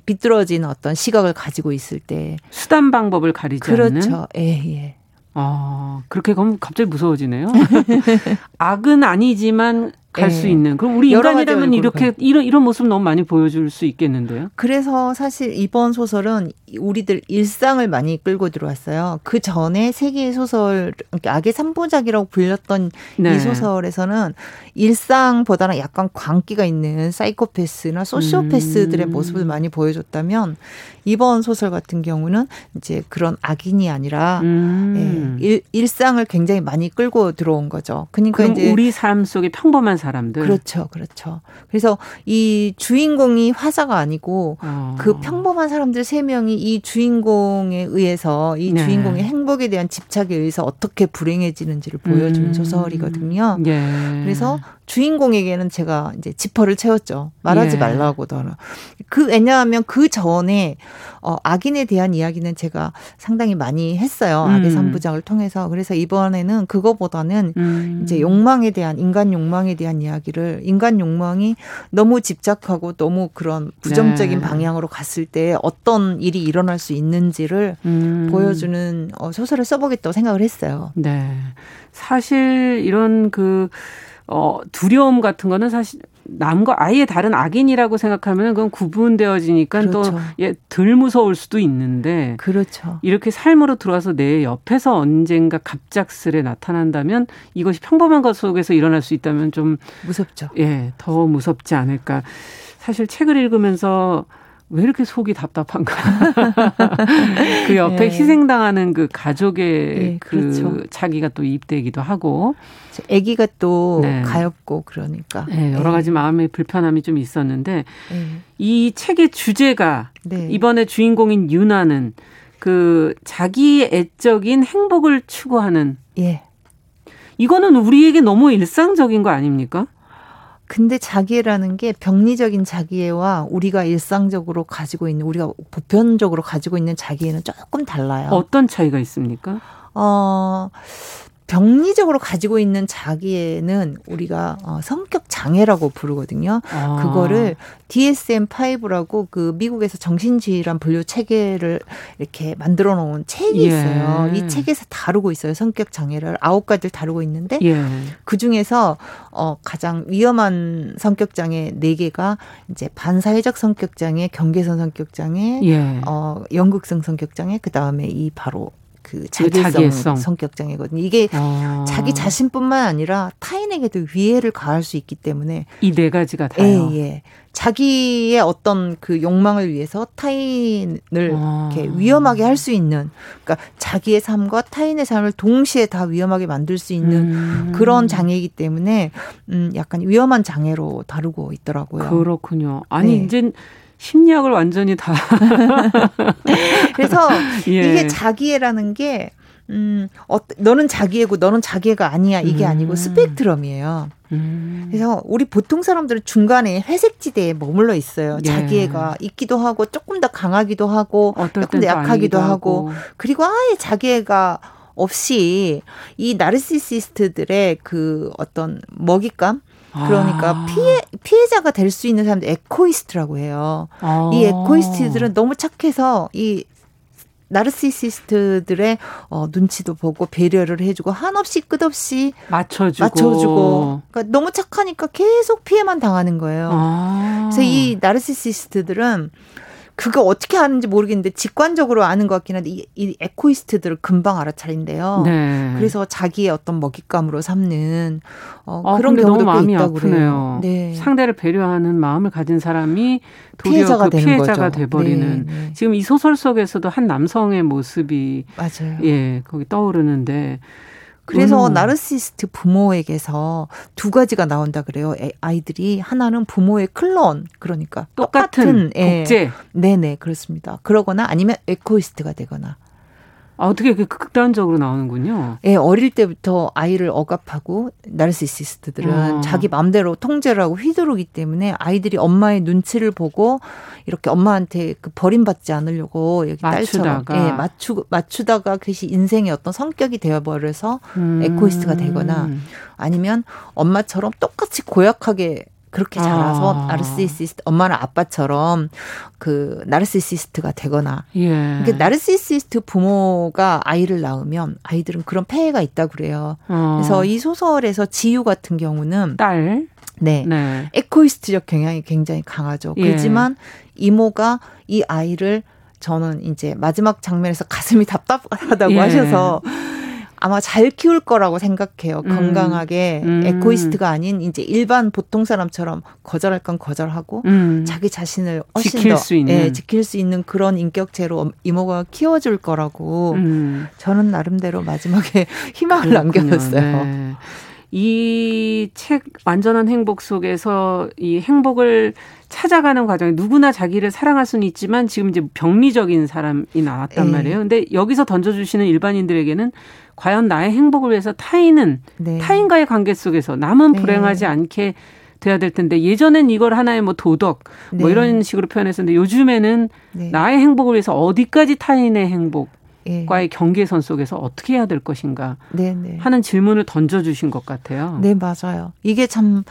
Speaker 6: 비뚤어진 어떤 시각을 가지고 있을 때
Speaker 2: 수단 방법을 가리지
Speaker 6: 그렇죠.
Speaker 2: 않는
Speaker 6: 그렇죠. 예, 예.
Speaker 2: 아, 그렇게 가면 갑자기 무서워지네요. 악은 아니지만 갈수 네. 있는. 그럼 우리 인간이라면 이렇게 이런 이런 모습 너무 많이 보여줄 수 있겠는데요.
Speaker 6: 그래서 사실 이번 소설은 우리들 일상을 많이 끌고 들어왔어요. 그 전에 세계의 소설 악의 삼부작이라고 불렸던 네. 이 소설에서는 일상보다는 약간 광기가 있는 사이코패스나 소시오패스들의 음. 모습을 많이 보여줬다면 이번 소설 같은 경우는 이제 그런 악인이 아니라 음. 예, 일, 일상을 굉장히 많이 끌고 들어온 거죠.
Speaker 2: 그러니까 이제 우리 삶 속에 평범한 사람들.
Speaker 6: 그렇죠, 그렇죠. 그래서 이 주인공이 화자가 아니고 어. 그 평범한 사람들 세 명이 이 주인공에 의해서 이 네. 주인공의 행복에 대한 집착에 의해서 어떻게 불행해지는지를 보여주는 음. 소설이거든요. 예. 그래서 주인공에게는 제가 이제 지퍼를 채웠죠. 말하지 예. 말라고 더라. 그 왜냐하면 그 전에 어 악인에 대한 이야기는 제가 상당히 많이 했어요. 음. 악의 삼부작을 통해서. 그래서 이번에는 그거보다는 음. 이제 욕망에 대한 인간 욕망에 대한 이야기를 인간 욕망이 너무 집착하고 너무 그런 부정적인 네. 방향으로 갔을 때 어떤 일이 일어날 수 있는지를 음. 보여주는 어 소설을 써보겠다고 생각을 했어요.
Speaker 2: 네. 사실 이런 그 어, 두려움 같은 거는 사실 남과 아예 다른 악인이라고 생각하면 그건 구분되어지니까 그렇죠. 또 예, 덜 무서울 수도 있는데
Speaker 6: 그렇죠.
Speaker 2: 이렇게 삶으로 들어와서 내 옆에서 언젠가 갑작스레 나타난다면 이것이 평범한 것 속에서 일어날 수 있다면 좀
Speaker 6: 무섭죠.
Speaker 2: 예, 더 무섭지 않을까. 사실 책을 읽으면서 왜 이렇게 속이 답답한가? 그 옆에 네. 희생당하는 그 가족의 네, 그 그렇죠. 자기가 또 입되기도 하고
Speaker 6: 아기가 또 네. 가엽고 그러니까
Speaker 2: 네, 여러 가지 마음의 불편함이 좀 있었는데 네. 이 책의 주제가 네. 이번에 주인공인 유나는 그 자기의 애적인 행복을 추구하는 예. 이거는 우리에게 너무 일상적인 거 아닙니까?
Speaker 6: 근데 자기애라는 게 병리적인 자기애와 우리가 일상적으로 가지고 있는 우리가 보편적으로 가지고 있는 자기애는 조금 달라요.
Speaker 2: 어떤 차이가 있습니까?
Speaker 6: 어 병리적으로 가지고 있는 자기애는 우리가 어, 성격 장애라고 부르거든요. 아. 그거를 DSM-5라고 그 미국에서 정신질환 분류 체계를 이렇게 만들어 놓은 책이 예. 있어요. 이 책에서 다루고 있어요. 성격 장애를 아홉 가지를 다루고 있는데 예. 그 중에서 어 가장 위험한 성격 장애 네 개가 이제 반사회적 성격 장애, 경계선 성격 장애, 예. 어 연극성 성격 장애, 그다음에 이 바로 그 자기성 성격 장애거든요. 이게 아. 자기 자신뿐만 아니라 타인에게도 위해를 가할 수 있기 때문에
Speaker 2: 이 네 가지가 다요.
Speaker 6: 예, 예. 자기의 어떤 그 욕망을 위해서 타인을 아. 이렇게 위험하게 할 수 있는 그러니까 자기의 삶과 타인의 삶을 동시에 다 위험하게 만들 수 있는 음. 그런 장애이기 때문에 음 약간 위험한 장애로 다루고 있더라고요.
Speaker 2: 그렇군요. 아니 네. 이제 심리학을 완전히 다.
Speaker 6: 그래서 예. 이게 자기애라는 게, 음, 어, 너는 자기애고 너는 자기애가 아니야. 이게 음. 아니고 스펙트럼이에요. 음. 그래서 우리 보통 사람들은 중간에 회색 지대에 머물러 있어요. 예. 자기애가 있기도 하고 조금 더 강하기도 하고 조금 더 약하기도 하고. 하고 그리고 아예 자기애가 없이 이 나르시시스트들의 그 어떤 먹잇감 그러니까 아. 피해 피해자가 될 수 있는 사람들 echoist라고 해요. 아. 이 echoist들은 너무 착해서 이 나르시시스트들의 어, 눈치도 보고 배려를 해주고 한없이 끝없이
Speaker 2: 맞춰주고
Speaker 6: 맞춰주고 그러니까 너무 착하니까 계속 피해만 당하는 거예요. 아. 그래서 이 나르시시스트들은 그거 어떻게 아는지 모르겠는데 직관적으로 아는 것 같긴 한데 이, 이 에코이스트들을 금방 알아차린대요. 네. 그래서 자기의 어떤 먹잇감으로 삼는 어, 아, 그런 경우도 너무 마음이 아프네요. 그래요.
Speaker 2: 네. 상대를 배려하는 마음을 가진 사람이 피해자가, 그 피해자가 돼버리는. 네, 네. 지금 이 소설 속에서도 한 남성의 모습이
Speaker 6: 맞아요.
Speaker 2: 예 거기 떠오르는데
Speaker 6: 그래서 음. 나르시스트 부모에게서 두 가지가 나온다 그래요. 아이들이 하나는 부모의 클론 그러니까
Speaker 2: 똑같은, 똑같은 예. 복제.
Speaker 6: 네네 그렇습니다. 그러거나 아니면 echoist가 되거나.
Speaker 2: 아, 어떻게 그 극단적으로 나오는군요.
Speaker 6: 예, 어릴 때부터 아이를 억압하고 나르시시스트들은 어. 자기 마음대로 통제를 하고 휘두르기 때문에 아이들이 엄마의 눈치를 보고 이렇게 엄마한테 그 버림받지 않으려고 여기 맞추다가. 딸처럼 예, 맞추 맞추다가 그것이 인생의 어떤 성격이 되어 버려서 음. echoist가 되거나 아니면 엄마처럼 똑같이 고약하게 그렇게 자라서 아. 나르시시스트 엄마는 아빠처럼 그 나르시시스트가 되거나 예. 그러니까 나르시시스트 부모가 아이를 낳으면 아이들은 그런 폐해가 있다 그래요. 어. 그래서 이 소설에서 지유 같은 경우는
Speaker 2: 딸
Speaker 6: 네. 네. echoist적 경향이 굉장히 강하죠. 예. 그렇지만 이모가 이 아이를 저는 이제 마지막 장면에서 가슴이 답답하다고 예. 하셔서 아마 잘 키울 거라고 생각해요. 음. 건강하게 음. echoist가 아닌 이제 일반 보통 사람처럼 거절할 건 거절하고 음. 자기 자신을 훨씬
Speaker 2: 지킬
Speaker 6: 더
Speaker 2: 수 있는
Speaker 6: 예, 지킬 수 있는 그런 인격체로 이모가 키워줄 거라고 음. 저는 나름대로 마지막에 희망을. 남겨놨어요. 네.
Speaker 2: 이 책 완전한 행복 속에서 이 행복을 찾아가는 과정에 누구나 자기를 사랑할 수는 있지만 지금 이제 병리적인 사람이 나왔단 네. 말이에요. 근데 여기서 던져주시는 일반인들에게는 과연 나의 행복을 위해서 타인은 네. 타인과의 관계 속에서 남은 네. 불행하지 않게 돼야 될 텐데 예전엔 이걸 하나의 뭐 도덕 뭐 네. 이런 식으로 표현했었는데 요즘에는 네. 나의 행복을 위해서 어디까지 타인의 행복 과의 예. 경계선 속에서 어떻게 해야 될 것인가 네네. 하는 질문을 던져주신 것 같아요.
Speaker 6: 네, 맞아요. 이게 참,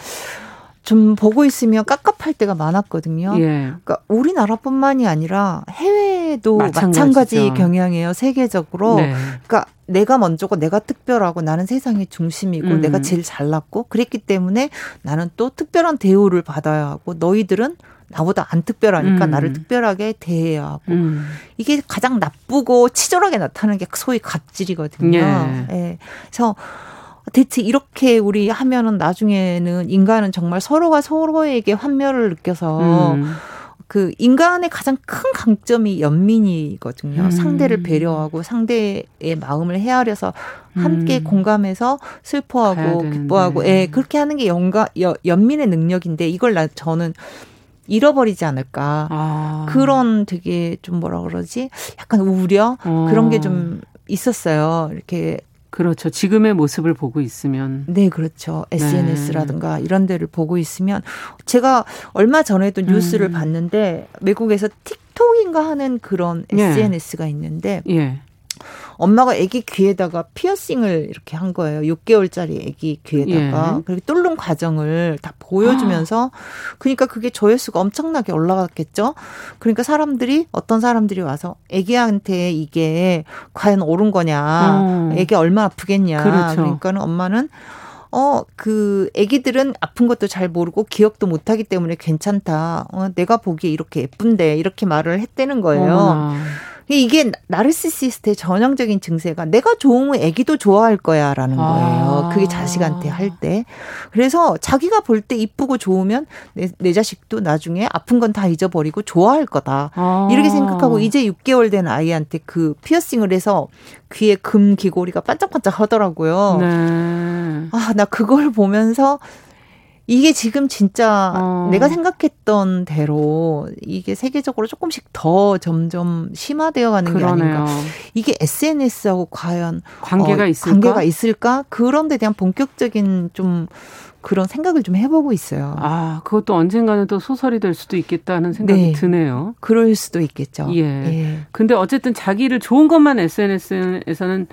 Speaker 6: 좀 보고 있으면 깝깝할 때가 많았거든요. 예. 그러니까 우리나라뿐만이 아니라 해외도 마찬가지 경향이에요. 세계적으로. 네. 그러니까 내가 먼저고 내가 특별하고 나는 세상의 중심이고 음. 내가 제일 잘났고 그랬기 때문에 나는 또 특별한 대우를 받아야 하고 너희들은 나보다 안 특별하니까 음. 나를 특별하게 대해야 하고 음. 이게 가장 나쁘고 치졸하게 나타나는 게 소위 갑질이거든요. 예. 예. 그래서 대체 이렇게 우리 하면은 나중에는 인간은 정말 서로가 서로에게 환멸을 느껴서 음. 그 인간의 가장 큰 강점이 연민이거든요. 음. 상대를 배려하고 상대의 마음을 헤아려서 함께 음. 공감해서 슬퍼하고 기뻐하고 예, 그렇게 하는 게 연가 연민의 능력인데 이걸 나 저는 잃어버리지 않을까. 아. 그런 되게 좀 뭐라 그러지? 약간 우려? 어. 그런 게 좀 있었어요. 이렇게.
Speaker 2: 그렇죠. 지금의 모습을 보고 있으면.
Speaker 6: 네, 그렇죠. SNS라든가 네. 이런 데를 보고 있으면 제가 얼마 전에도 뉴스를 음. 봤는데 외국에서 틱톡인가 하는 그런 SNS가 예. 있는데 예. 엄마가 아기 귀에다가 피어싱을 이렇게 한 거예요. 6개월짜리 아기 귀에다가. 예. 그리고 뚫는 과정을 다 보여주면서 아. 그러니까 그게 조회수가 엄청나게 올라갔겠죠. 그러니까 사람들이 어떤 사람들이 와서 아기한테 이게 과연 옳은 거냐. 어. 애기 얼마 아프겠냐. 그렇죠. 그러니까는 엄마는 어, 그, 애기들은 아픈 것도 잘 모르고 기억도 못 하기 때문에 괜찮다. 어, 내가 보기에 이렇게 예쁜데, 이렇게 말을 했다는 거예요. 어머나. 이게 나르시시스트의 전형적인 증세가 내가 좋으면 애기도 좋아할 거야라는 거예요. 아. 그게 자식한테 할 때. 그래서 자기가 볼 때 이쁘고 좋으면 내, 내 자식도 나중에 아픈 건 다 잊어버리고 좋아할 거다. 아. 이렇게 생각하고 이제 6개월 된 아이한테 그 피어싱을 해서 귀에 금 귀고리가 반짝반짝 하더라고요. 네. 아, 나 그걸 보면서 이게 지금 진짜 어. 내가 생각했던 대로 이게 세계적으로 조금씩 더 점점 심화되어 가는 그러네요. 게 아닌가. 이게 SNS하고 과연
Speaker 2: 관계가 어, 있을까?
Speaker 6: 관계가 있을까? 그런 데 대한 본격적인 좀 그런 생각을 좀 해보고 있어요.
Speaker 2: 아, 그것도 언젠가는 또 소설이 될 수도 있겠다는 생각이 네. 드네요.
Speaker 6: 그럴 수도 있겠죠.
Speaker 2: 예. 예. 근데 어쨌든 자기를 좋은 것만 SNS에서는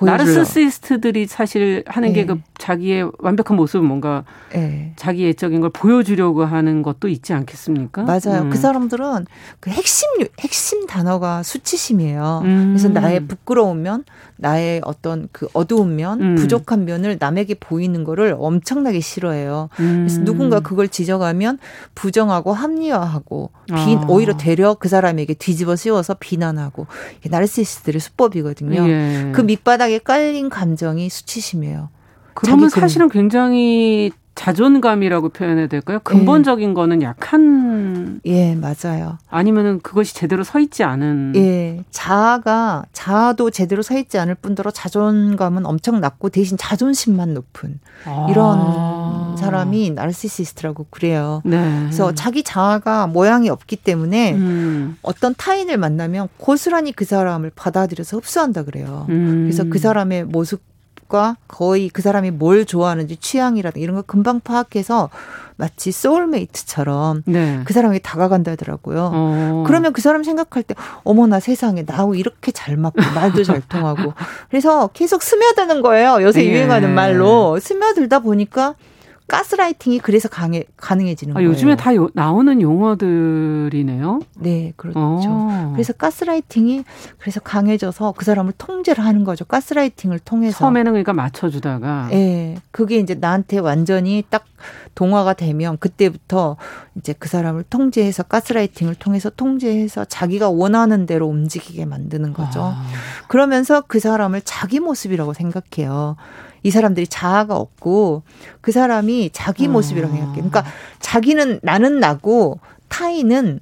Speaker 2: 나르스시스트들이 사실 하는 네. 게그 자기의 완벽한 모습은 뭔가 네. 자기 애적인 걸 보여주려고 하는 것도 있지 않겠습니까?
Speaker 6: 맞아요. 음. 그 사람들은 그 핵심 핵심 단어가 수치심이에요. 음. 그래서 나의 부끄러우면 나의 어떤 그 어두운 면, 음. 부족한 면을 남에게 보이는 거를 엄청나게 싫어해요. 그래서 음. 누군가 그걸 지적하면 부정하고 합리화하고 비, 아. 오히려 되려 그 사람에게 뒤집어 씌워서 비난하고 나르시스트들의 수법이거든요. 예. 그 밑바닥 에 깔린 감정이 수치심이에요.
Speaker 2: 그러면 사실은 굉장히 자존감이라고 표현해야 될까요? 근본적인 예. 거는 약한
Speaker 6: 예 맞아요.
Speaker 2: 아니면은 그것이 제대로 서 있지 않은
Speaker 6: 예 자아가 자아도 제대로 서 있지 않을 뿐더러 자존감은 엄청 낮고 대신 자존심만 높은 아. 이런 사람이 나르시시스트라고 그래요. 네. 그래서 자기 자아가 모양이 없기 때문에 음. 어떤 타인을 만나면 고스란히 그 사람을 받아들여서 흡수한다 그래요. 음. 그래서 그 사람의 모습 과 거의 그 사람이 뭘 좋아하는지 취향이라든가 이런 걸 금방 파악해서 마치 소울메이트처럼 네. 그 사람에게 다가간다더라고요. 어. 그러면 그 사람 생각할 때 어머나 세상에 나하고 이렇게 잘 맞고 말도 잘 통하고 그래서 계속 스며드는 거예요. 요새 예. 유행하는 말로 스며들다 보니까 가스라이팅이 그래서 강해, 가능해지는 아, 거예요.
Speaker 2: 요즘에 다 요, 나오는 용어들이네요.
Speaker 6: 네, 그렇죠. 어. 그래서 가스라이팅이 그래서 강해져서 그 사람을 통제를 하는 거죠. 가스라이팅을 통해서.
Speaker 2: 처음에는 그러니까 맞춰주다가.
Speaker 6: 네, 그게 이제 나한테 완전히 딱 동화가 되면 그때부터 이제 그 사람을 통제해서 가스라이팅을 통해서 통제해서 자기가 원하는 대로 움직이게 만드는 거죠. 아. 그러면서 그 사람을 자기 모습이라고 생각해요. 이 사람들이 자아가 없고 그 사람이 자기 아. 모습이라고 생각해. 그러니까 자기는 나는 나고 타인은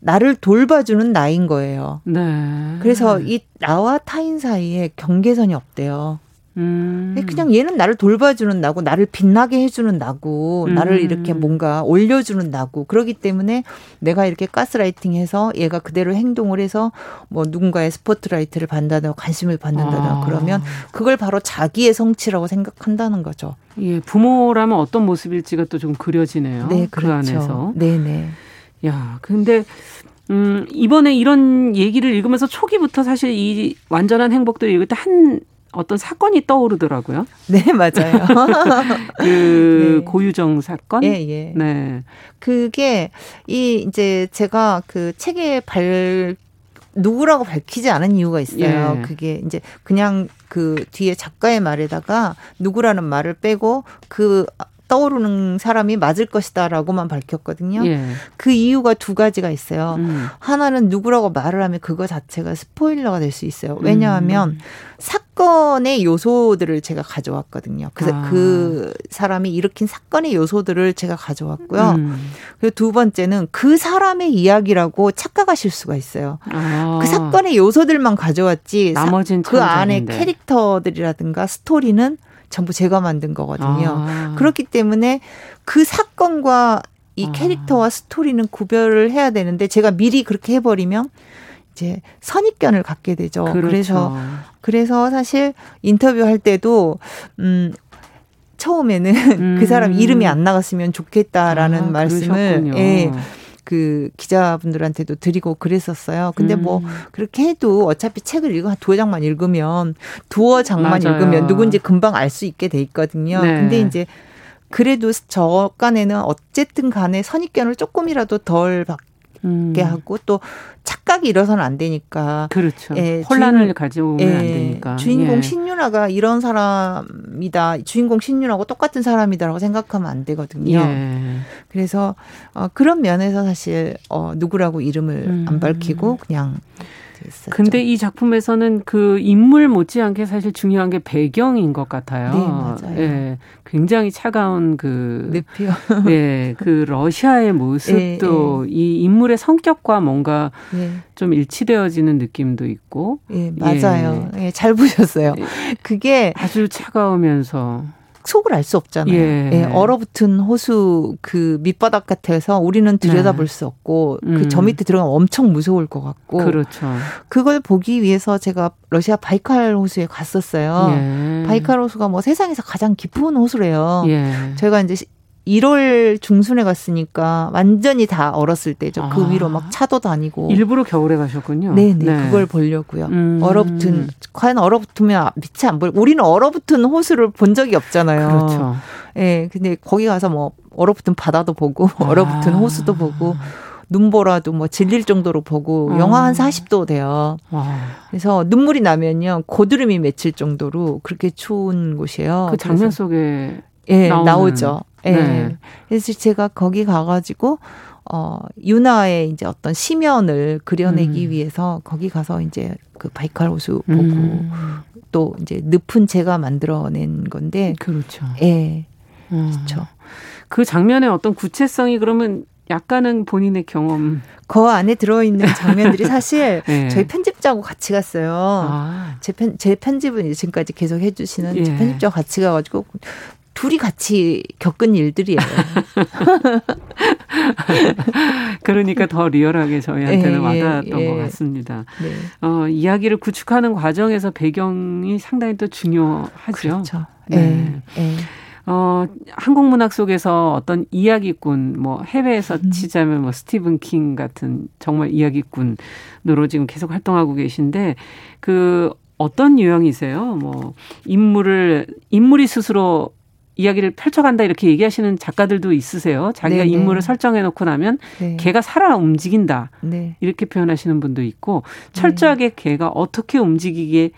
Speaker 6: 나를 돌봐주는 나인 거예요. 네. 그래서 이 나와 타인 사이에 경계선이 없대요. 음. 그냥 얘는 나를 돌봐주는 나고 나를 빛나게 해주는 나고 음. 나를 이렇게 뭔가 올려주는 나고 그러기 때문에 내가 이렇게 가스라이팅해서 얘가 그대로 행동을 해서 뭐 누군가의 스포트라이트를 받는다거나 관심을 받는다거나 아. 그러면 그걸 바로 자기의 성취라고 생각한다는 거죠.
Speaker 2: 예, 부모라면 어떤 모습일지가 또 좀 그려지네요. 네, 그 그렇죠. 그 안에서.
Speaker 6: 네 네.
Speaker 2: 야, 근데 음, 이번에 이런 얘기를 읽으면서 초기부터 사실 이 완전한 행복들 읽을 때한 어떤 사건이 떠오르더라고요.
Speaker 6: 네, 맞아요.
Speaker 2: 그 네. 고유정 사건?
Speaker 6: 예, 예. 네. 그게 이 이제 제가 그 책에 발 누구라고 밝히지 않은 이유가 있어요. 예. 그게 이제 그냥 그 뒤에 작가의 말에다가 누구라는 말을 빼고 그 떠오르는 사람이 맞을 것이다라고만 밝혔거든요. 예. 그 이유가 두 가지가 있어요. 음. 하나는 누구라고 말을 하면 그거 자체가 스포일러가 될 수 있어요. 왜냐하면 음. 사 건의 요소들을 제가 가져왔거든요. 그래서 아. 그 사람이 일으킨 사건의 요소들을 제가 가져왔고요. 음. 그리고 두 번째는 그 사람의 이야기라고 착각하실 수가 있어요. 아. 그 사건의 요소들만 가져왔지 나머진 그 안에 캐릭터들이라든가 스토리는 전부 제가 만든 거거든요. 아. 그렇기 때문에 그 사건과 이 아. 캐릭터와 스토리는 구별을 해야 되는데 제가 미리 그렇게 해버리면 이제 선입견을 갖게 되죠. 그렇죠. 그래서 그래서 사실 인터뷰할 때도 음 처음에는 음. 그 사람 이름이 안 나갔으면 좋겠다라는 아, 말씀을 예. 그 기자분들한테도 드리고 그랬었어요. 근데 뭐 음. 뭐 그렇게 해도 어차피 책을 읽어 두어 장만 읽으면 두어 장만 맞아요. 읽으면 누군지 금방 알 수 있게 돼 있거든요. 네. 근데 이제 그래도 저 간에는 어쨌든 간에 선입견을 조금이라도 덜 받게 음. 하고 또 착각이 일어서는 안 되니까.
Speaker 2: 그렇죠. 예, 혼란을 주인, 가져오면 예, 안 되니까.
Speaker 6: 주인공 예. 신윤아가 이런 사람이다. 주인공 신윤하고 똑같은 사람이다라고 생각하면 안 되거든요. 예. 그래서 어, 그런 면에서 사실 어, 누구라고 이름을 음. 안 밝히고 그냥
Speaker 2: 됐었죠. 근데 이 작품에서는 그 인물 못지않게 사실 중요한 게 배경인 것 같아요.
Speaker 6: 네, 맞아요. 예,
Speaker 2: 굉장히 차가운 그
Speaker 6: 늪이요.
Speaker 2: 예, 그 러시아의 모습도 예, 예. 이 인물의 성격과 뭔가 예. 좀 일치되어지는 느낌도 있고.
Speaker 6: 예, 맞아요. 예, 잘 보셨어요. 예. 그게
Speaker 2: 아주 차가우면서
Speaker 6: 속을 알 수 없잖아요. 예. 예. 얼어붙은 호수 그 밑바닥 같아서 우리는 들여다볼 네. 수 없고 음. 그저 밑에 들어가면 엄청 무서울 것 같고.
Speaker 2: 그렇죠.
Speaker 6: 그걸 보기 위해서 제가 러시아 바이칼 호수에 갔었어요. 예. 바이칼 호수가 뭐 세상에서 가장 깊은 호수래요. 예. 저희가 이제 1월 중순에 갔으니까 완전히 다 얼었을 때죠. 그 아. 위로 막 차도 다니고.
Speaker 2: 일부러 겨울에 가셨군요.
Speaker 6: 네네. 네. 그걸 보려고요. 음. 얼어붙은, 과연 얼어붙으면 밑이 안 보여. 우리는 얼어붙은 호수를 본 적이 없잖아요.
Speaker 2: 그렇죠.
Speaker 6: 예, 네, 근데 거기 가서 뭐 얼어붙은 바다도 보고, 아. 얼어붙은 호수도 보고, 눈보라도 뭐 질릴 정도로 보고 어. 영하 한 40도 돼요. 와. 그래서 눈물이 나면요 고드름이 맺힐 정도로 그렇게 추운 곳이에요.
Speaker 2: 그 장면 속에
Speaker 6: 예, 나오죠. 예. 네. 그래서 제가 거기 가가지고 어 유나의 이제 어떤 시면을 그려내기 음. 위해서 거기 가서 이제 그 바이칼 호수 보고 음. 또 이제 늪은 제가 만들어낸 건데
Speaker 2: 그렇죠.
Speaker 6: 예. 음. 그렇죠.
Speaker 2: 그 장면의 어떤 구체성이 그러면 약간은 본인의 경험.
Speaker 6: 그 안에 들어있는 장면들이 사실 네. 저희 편집자하고 같이 갔어요. 아. 제, 편, 제 편집은 지금까지 계속 해주시는 예. 제 편집자와 같이 가가지고 둘이 같이 겪은 일들이에요.
Speaker 2: 그러니까 더 리얼하게 저희한테는 예, 와닿았던 예. 것 같습니다. 네. 어, 이야기를 구축하는 과정에서 배경이 상당히 또 중요하죠.
Speaker 6: 그렇죠. 네. 예.
Speaker 2: 어, 한국 문학 속에서 어떤 이야기꾼, 뭐 해외에서 음. 치자면 뭐 스티븐 킹 같은 정말 이야기꾼으로 지금 계속 활동하고 계신데 그 어떤 유형이세요? 뭐 인물을 인물이 스스로 이야기를 펼쳐간다 이렇게 얘기하시는 작가들도 있으세요. 자기가 네네. 네. 인물을 설정해 놓고 나면 네. 걔가 살아 움직인다. 네. 이렇게 표현하시는 분도 있고 철저하게 네. 걔가 어떻게 움직이게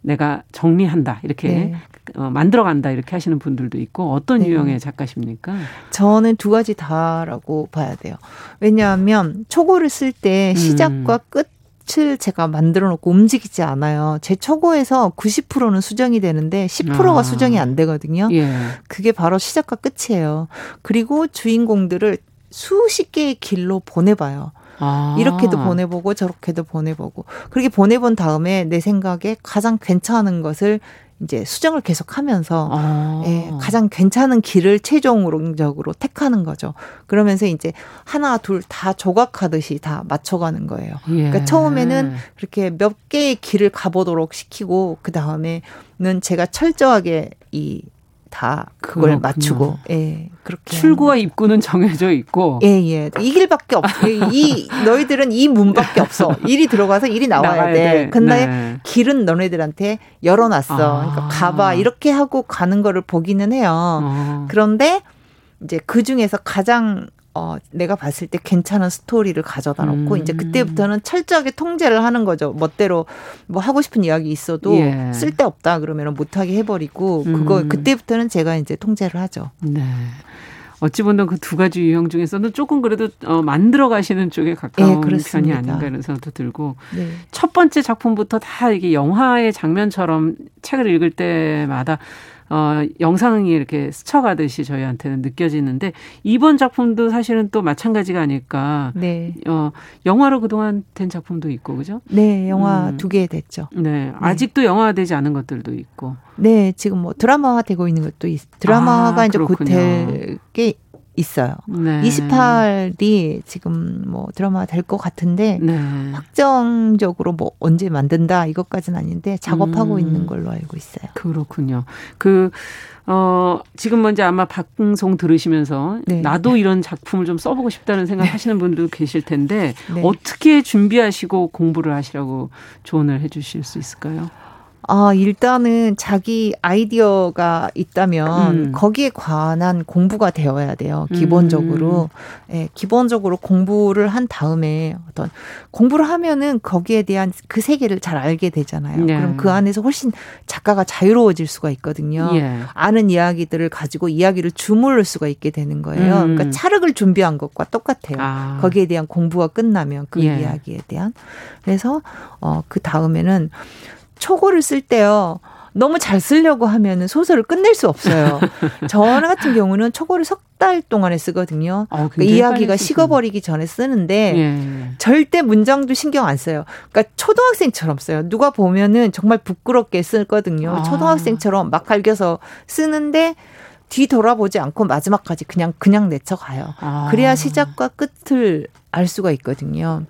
Speaker 2: 내가 정리한다. 이렇게 네. 어, 만들어간다. 이렇게 하시는 분들도 있고 어떤 네. 유형의 작가십니까?
Speaker 6: 저는 두 가지 다라고 봐야 돼요. 왜냐하면 초고를 쓸 때 시작과 음. 끝 빛을 제가 만들어 놓고 움직이지 않아요. 제 초고에서 90%는 수정이 되는데 10%가 아. 수정이 안 되거든요. 예. 그게 바로 시작과 끝이에요. 그리고 주인공들을 수십 개의 길로 보내봐요. 아. 이렇게도 보내보고 저렇게도 보내보고 그렇게 보내본 다음에 내 생각에 가장 괜찮은 것을 이제 수정을 계속하면서 아. 예, 가장 괜찮은 길을 최종적으로 택하는 거죠. 그러면서 이제 하나 둘 다 조각하듯이 다 맞춰가는 거예요. 예. 그러니까 처음에는 그렇게 몇 개의 길을 가보도록 시키고 그 다음에는 제가 철저하게 이 다 그걸 그렇군요. 맞추고 예 그렇게
Speaker 2: 출구와 입구는 정해져 있고
Speaker 6: 예예 이 길밖에 없어 이 너희들은 이 문밖에 없어 일이 들어가서 일이 나와야 돼. 돼. 근데 네. 길은 너네들한테 열어놨어 아. 그러니까 가봐 이렇게 하고 가는 거를 보기는 해요 아. 그런데 이제 그 중에서 가장 어, 내가 봤을 때 괜찮은 스토리를 가져다 놓고 음. 이제 그때부터는 철저하게 통제를 하는 거죠. 멋대로 뭐 하고 싶은 이야기 있어도 예. 쓸데없다 그러면 못하게 해버리고 그거 음. 그때부터는 제가 이제 통제를 하죠.
Speaker 2: 네. 어찌 보면 그 두 가지 유형 중에서는 조금 그래도 어, 만들어 가시는 쪽에 가까운 네, 편이 아닌가 이런 생각도 들고 네. 첫 번째 작품부터 다 이게 영화의 장면처럼 책을 읽을 때마다 어, 영상이 이렇게 스쳐가듯이 저희한테는 느껴지는데 이번 작품도 사실은 또 마찬가지가 아닐까. 네. 어, 영화로 그동안 된 작품도 있고 그죠?
Speaker 6: 네, 영화 음. 두개 됐죠.
Speaker 2: 네. 네. 아직도 영화되지 않은 것들도 있고.
Speaker 6: 네, 지금 뭐 드라마화 되고 있는 것도 있, 드라마가 아, 이제 곧될게 있어요. 네. 28이 지금 뭐 드라마 될 것 같은데 네. 확정적으로 뭐 언제 만든다 이것까지는 아닌데 작업하고 음. 있는 걸로 알고 있어요.
Speaker 2: 그렇군요. 그 어, 지금 먼저 아마 방송 들으시면서 네. 나도 이런 작품을 좀 써보고 싶다는 생각 네. 하시는 분들도 계실 텐데 네. 어떻게 준비하시고 공부를 하시라고 조언을 해 주실 수 있을까요?
Speaker 6: 아, 일단은 자기 아이디어가 있다면 음. 거기에 관한 공부가 되어야 돼요. 기본적으로. 음. 예, 기본적으로 공부를 한 다음에 어떤 공부를 하면은 거기에 대한 그 세계를 잘 알게 되잖아요. 네. 그럼 그 안에서 훨씬 작가가 자유로워질 수가 있거든요. 예. 아는 이야기들을 가지고 이야기를 주물를 수가 있게 되는 거예요. 음. 그러니까 차력을 준비한 것과 똑같아요. 아. 거기에 대한 공부가 끝나면 그 예. 이야기에 대한. 그래서 어, 그 다음에는 초고를 쓸 때요. 너무 잘 쓰려고 하면은 소설을 끝낼 수 없어요. 저 같은 경우는 초고를 석 달 동안에 쓰거든요. 어, 그러니까 이야기가 식어버리기 전에 쓰는데 예. 절대 문장도 신경 안 써요. 그러니까 초등학생처럼 써요. 누가 보면은 정말 부끄럽게 쓰거든요. 아. 초등학생처럼 막 갈겨서 쓰는데 뒤 돌아보지 않고 마지막까지 그냥 그냥 내쳐가요. 아. 그래야 시작과 끝을 알 수가 있거든요.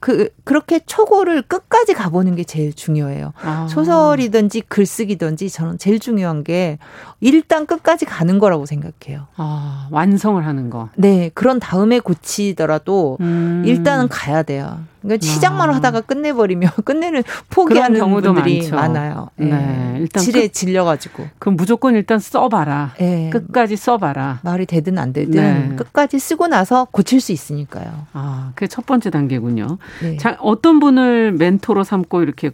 Speaker 6: 그 그렇게 초고를 끝까지 가보는 게 제일 중요해요. 아. 소설이든지 글쓰기든지 저는 제일 중요한 게 일단 끝까지 가는 거라고 생각해요.
Speaker 2: 아, 완성을 하는 거.
Speaker 6: 네, 그런 다음에 고치더라도 음. 일단은 가야 돼요. 그러니까 시작만 아. 하다가 끝내버리면 끝내는 포기하는 경우도 분들이 많죠. 많아요. 네, 네. 일단 질에 끝, 질려가지고.
Speaker 2: 그럼 무조건 일단 써봐라. 네. 끝까지 써봐라.
Speaker 6: 말이 되든 안 되든 네. 끝까지 쓰고 나서 고칠 수 있으니까요.
Speaker 2: 아, 그게 첫 번째 단계군요. 네. 자, 어떤 분을 멘토로 삼고 이렇게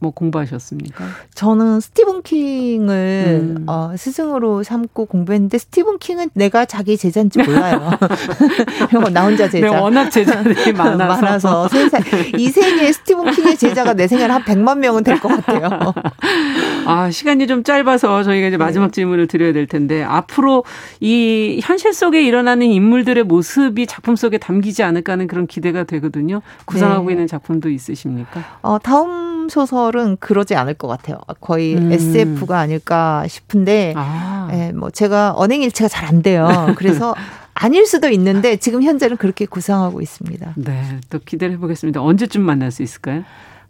Speaker 2: 뭐 공부하셨습니까?
Speaker 6: 저는 스티븐 킹을 음. 어, 스승으로 삼고 공부했는데 스티븐 킹은 내가 자기 제자인지 몰라요. 나 혼자 제자.
Speaker 2: 네, 워낙 제자들이 많아서. 많아서
Speaker 6: 세상, 이 세계에 스티븐 킹의 제자가 내 생각에 한 100만 명은 될 것 같아요.
Speaker 2: 아, 시간이 좀 짧아서 저희가 이제 마지막 네. 질문을 드려야 될 텐데 앞으로 이 현실 속에 일어나는 인물들의 모습이 작품 속에 담기지 않을까 하는 그런 기대가 되거든요. 구상하고 네. 있는 작품도 있으십니까?
Speaker 6: 어, 다음 소설 소설은 그러지 않을 것 같아요. 거의 음. SF가 아닐까 싶은데, 아. 예, 뭐 제가 언행일치가 잘 안 돼요. 그래서 아닐 수도 있는데 지금 현재는 그렇게 구상하고 있습니다.
Speaker 2: 네, 또 기대를 해보겠습니다. 언제쯤 만날 수 있을까요?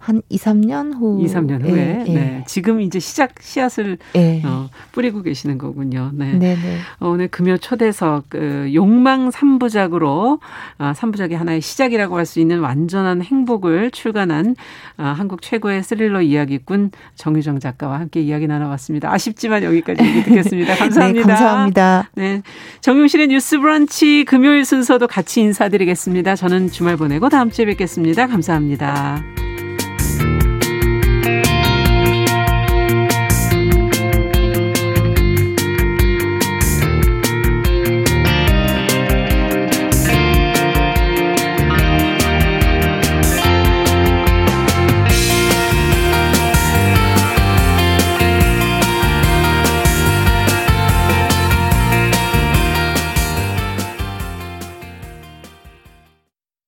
Speaker 6: 한 2, 3년 후.
Speaker 2: 2, 3년 후에. 예, 예. 네. 지금 이제 시작 씨앗을 예. 어, 뿌리고 계시는 거군요. 네. 네네. 네. 어, 오늘 금요 초대석 그 욕망 3부작으로 어, 3부작의 하나의 시작이라고 할 수 있는 완전한 행복을 출간한 어, 한국 최고의 스릴러 이야기꾼 정유정 작가와 함께 이야기 나눠봤습니다. 아쉽지만 여기까지 얘기 듣겠습니다. 감사합니다.
Speaker 6: 네, 감사합니다.
Speaker 2: 네. 정용실의 뉴스 브런치 금요일 순서도 같이 인사드리겠습니다. 저는 주말 보내고 다음 주에 뵙겠습니다. 감사합니다.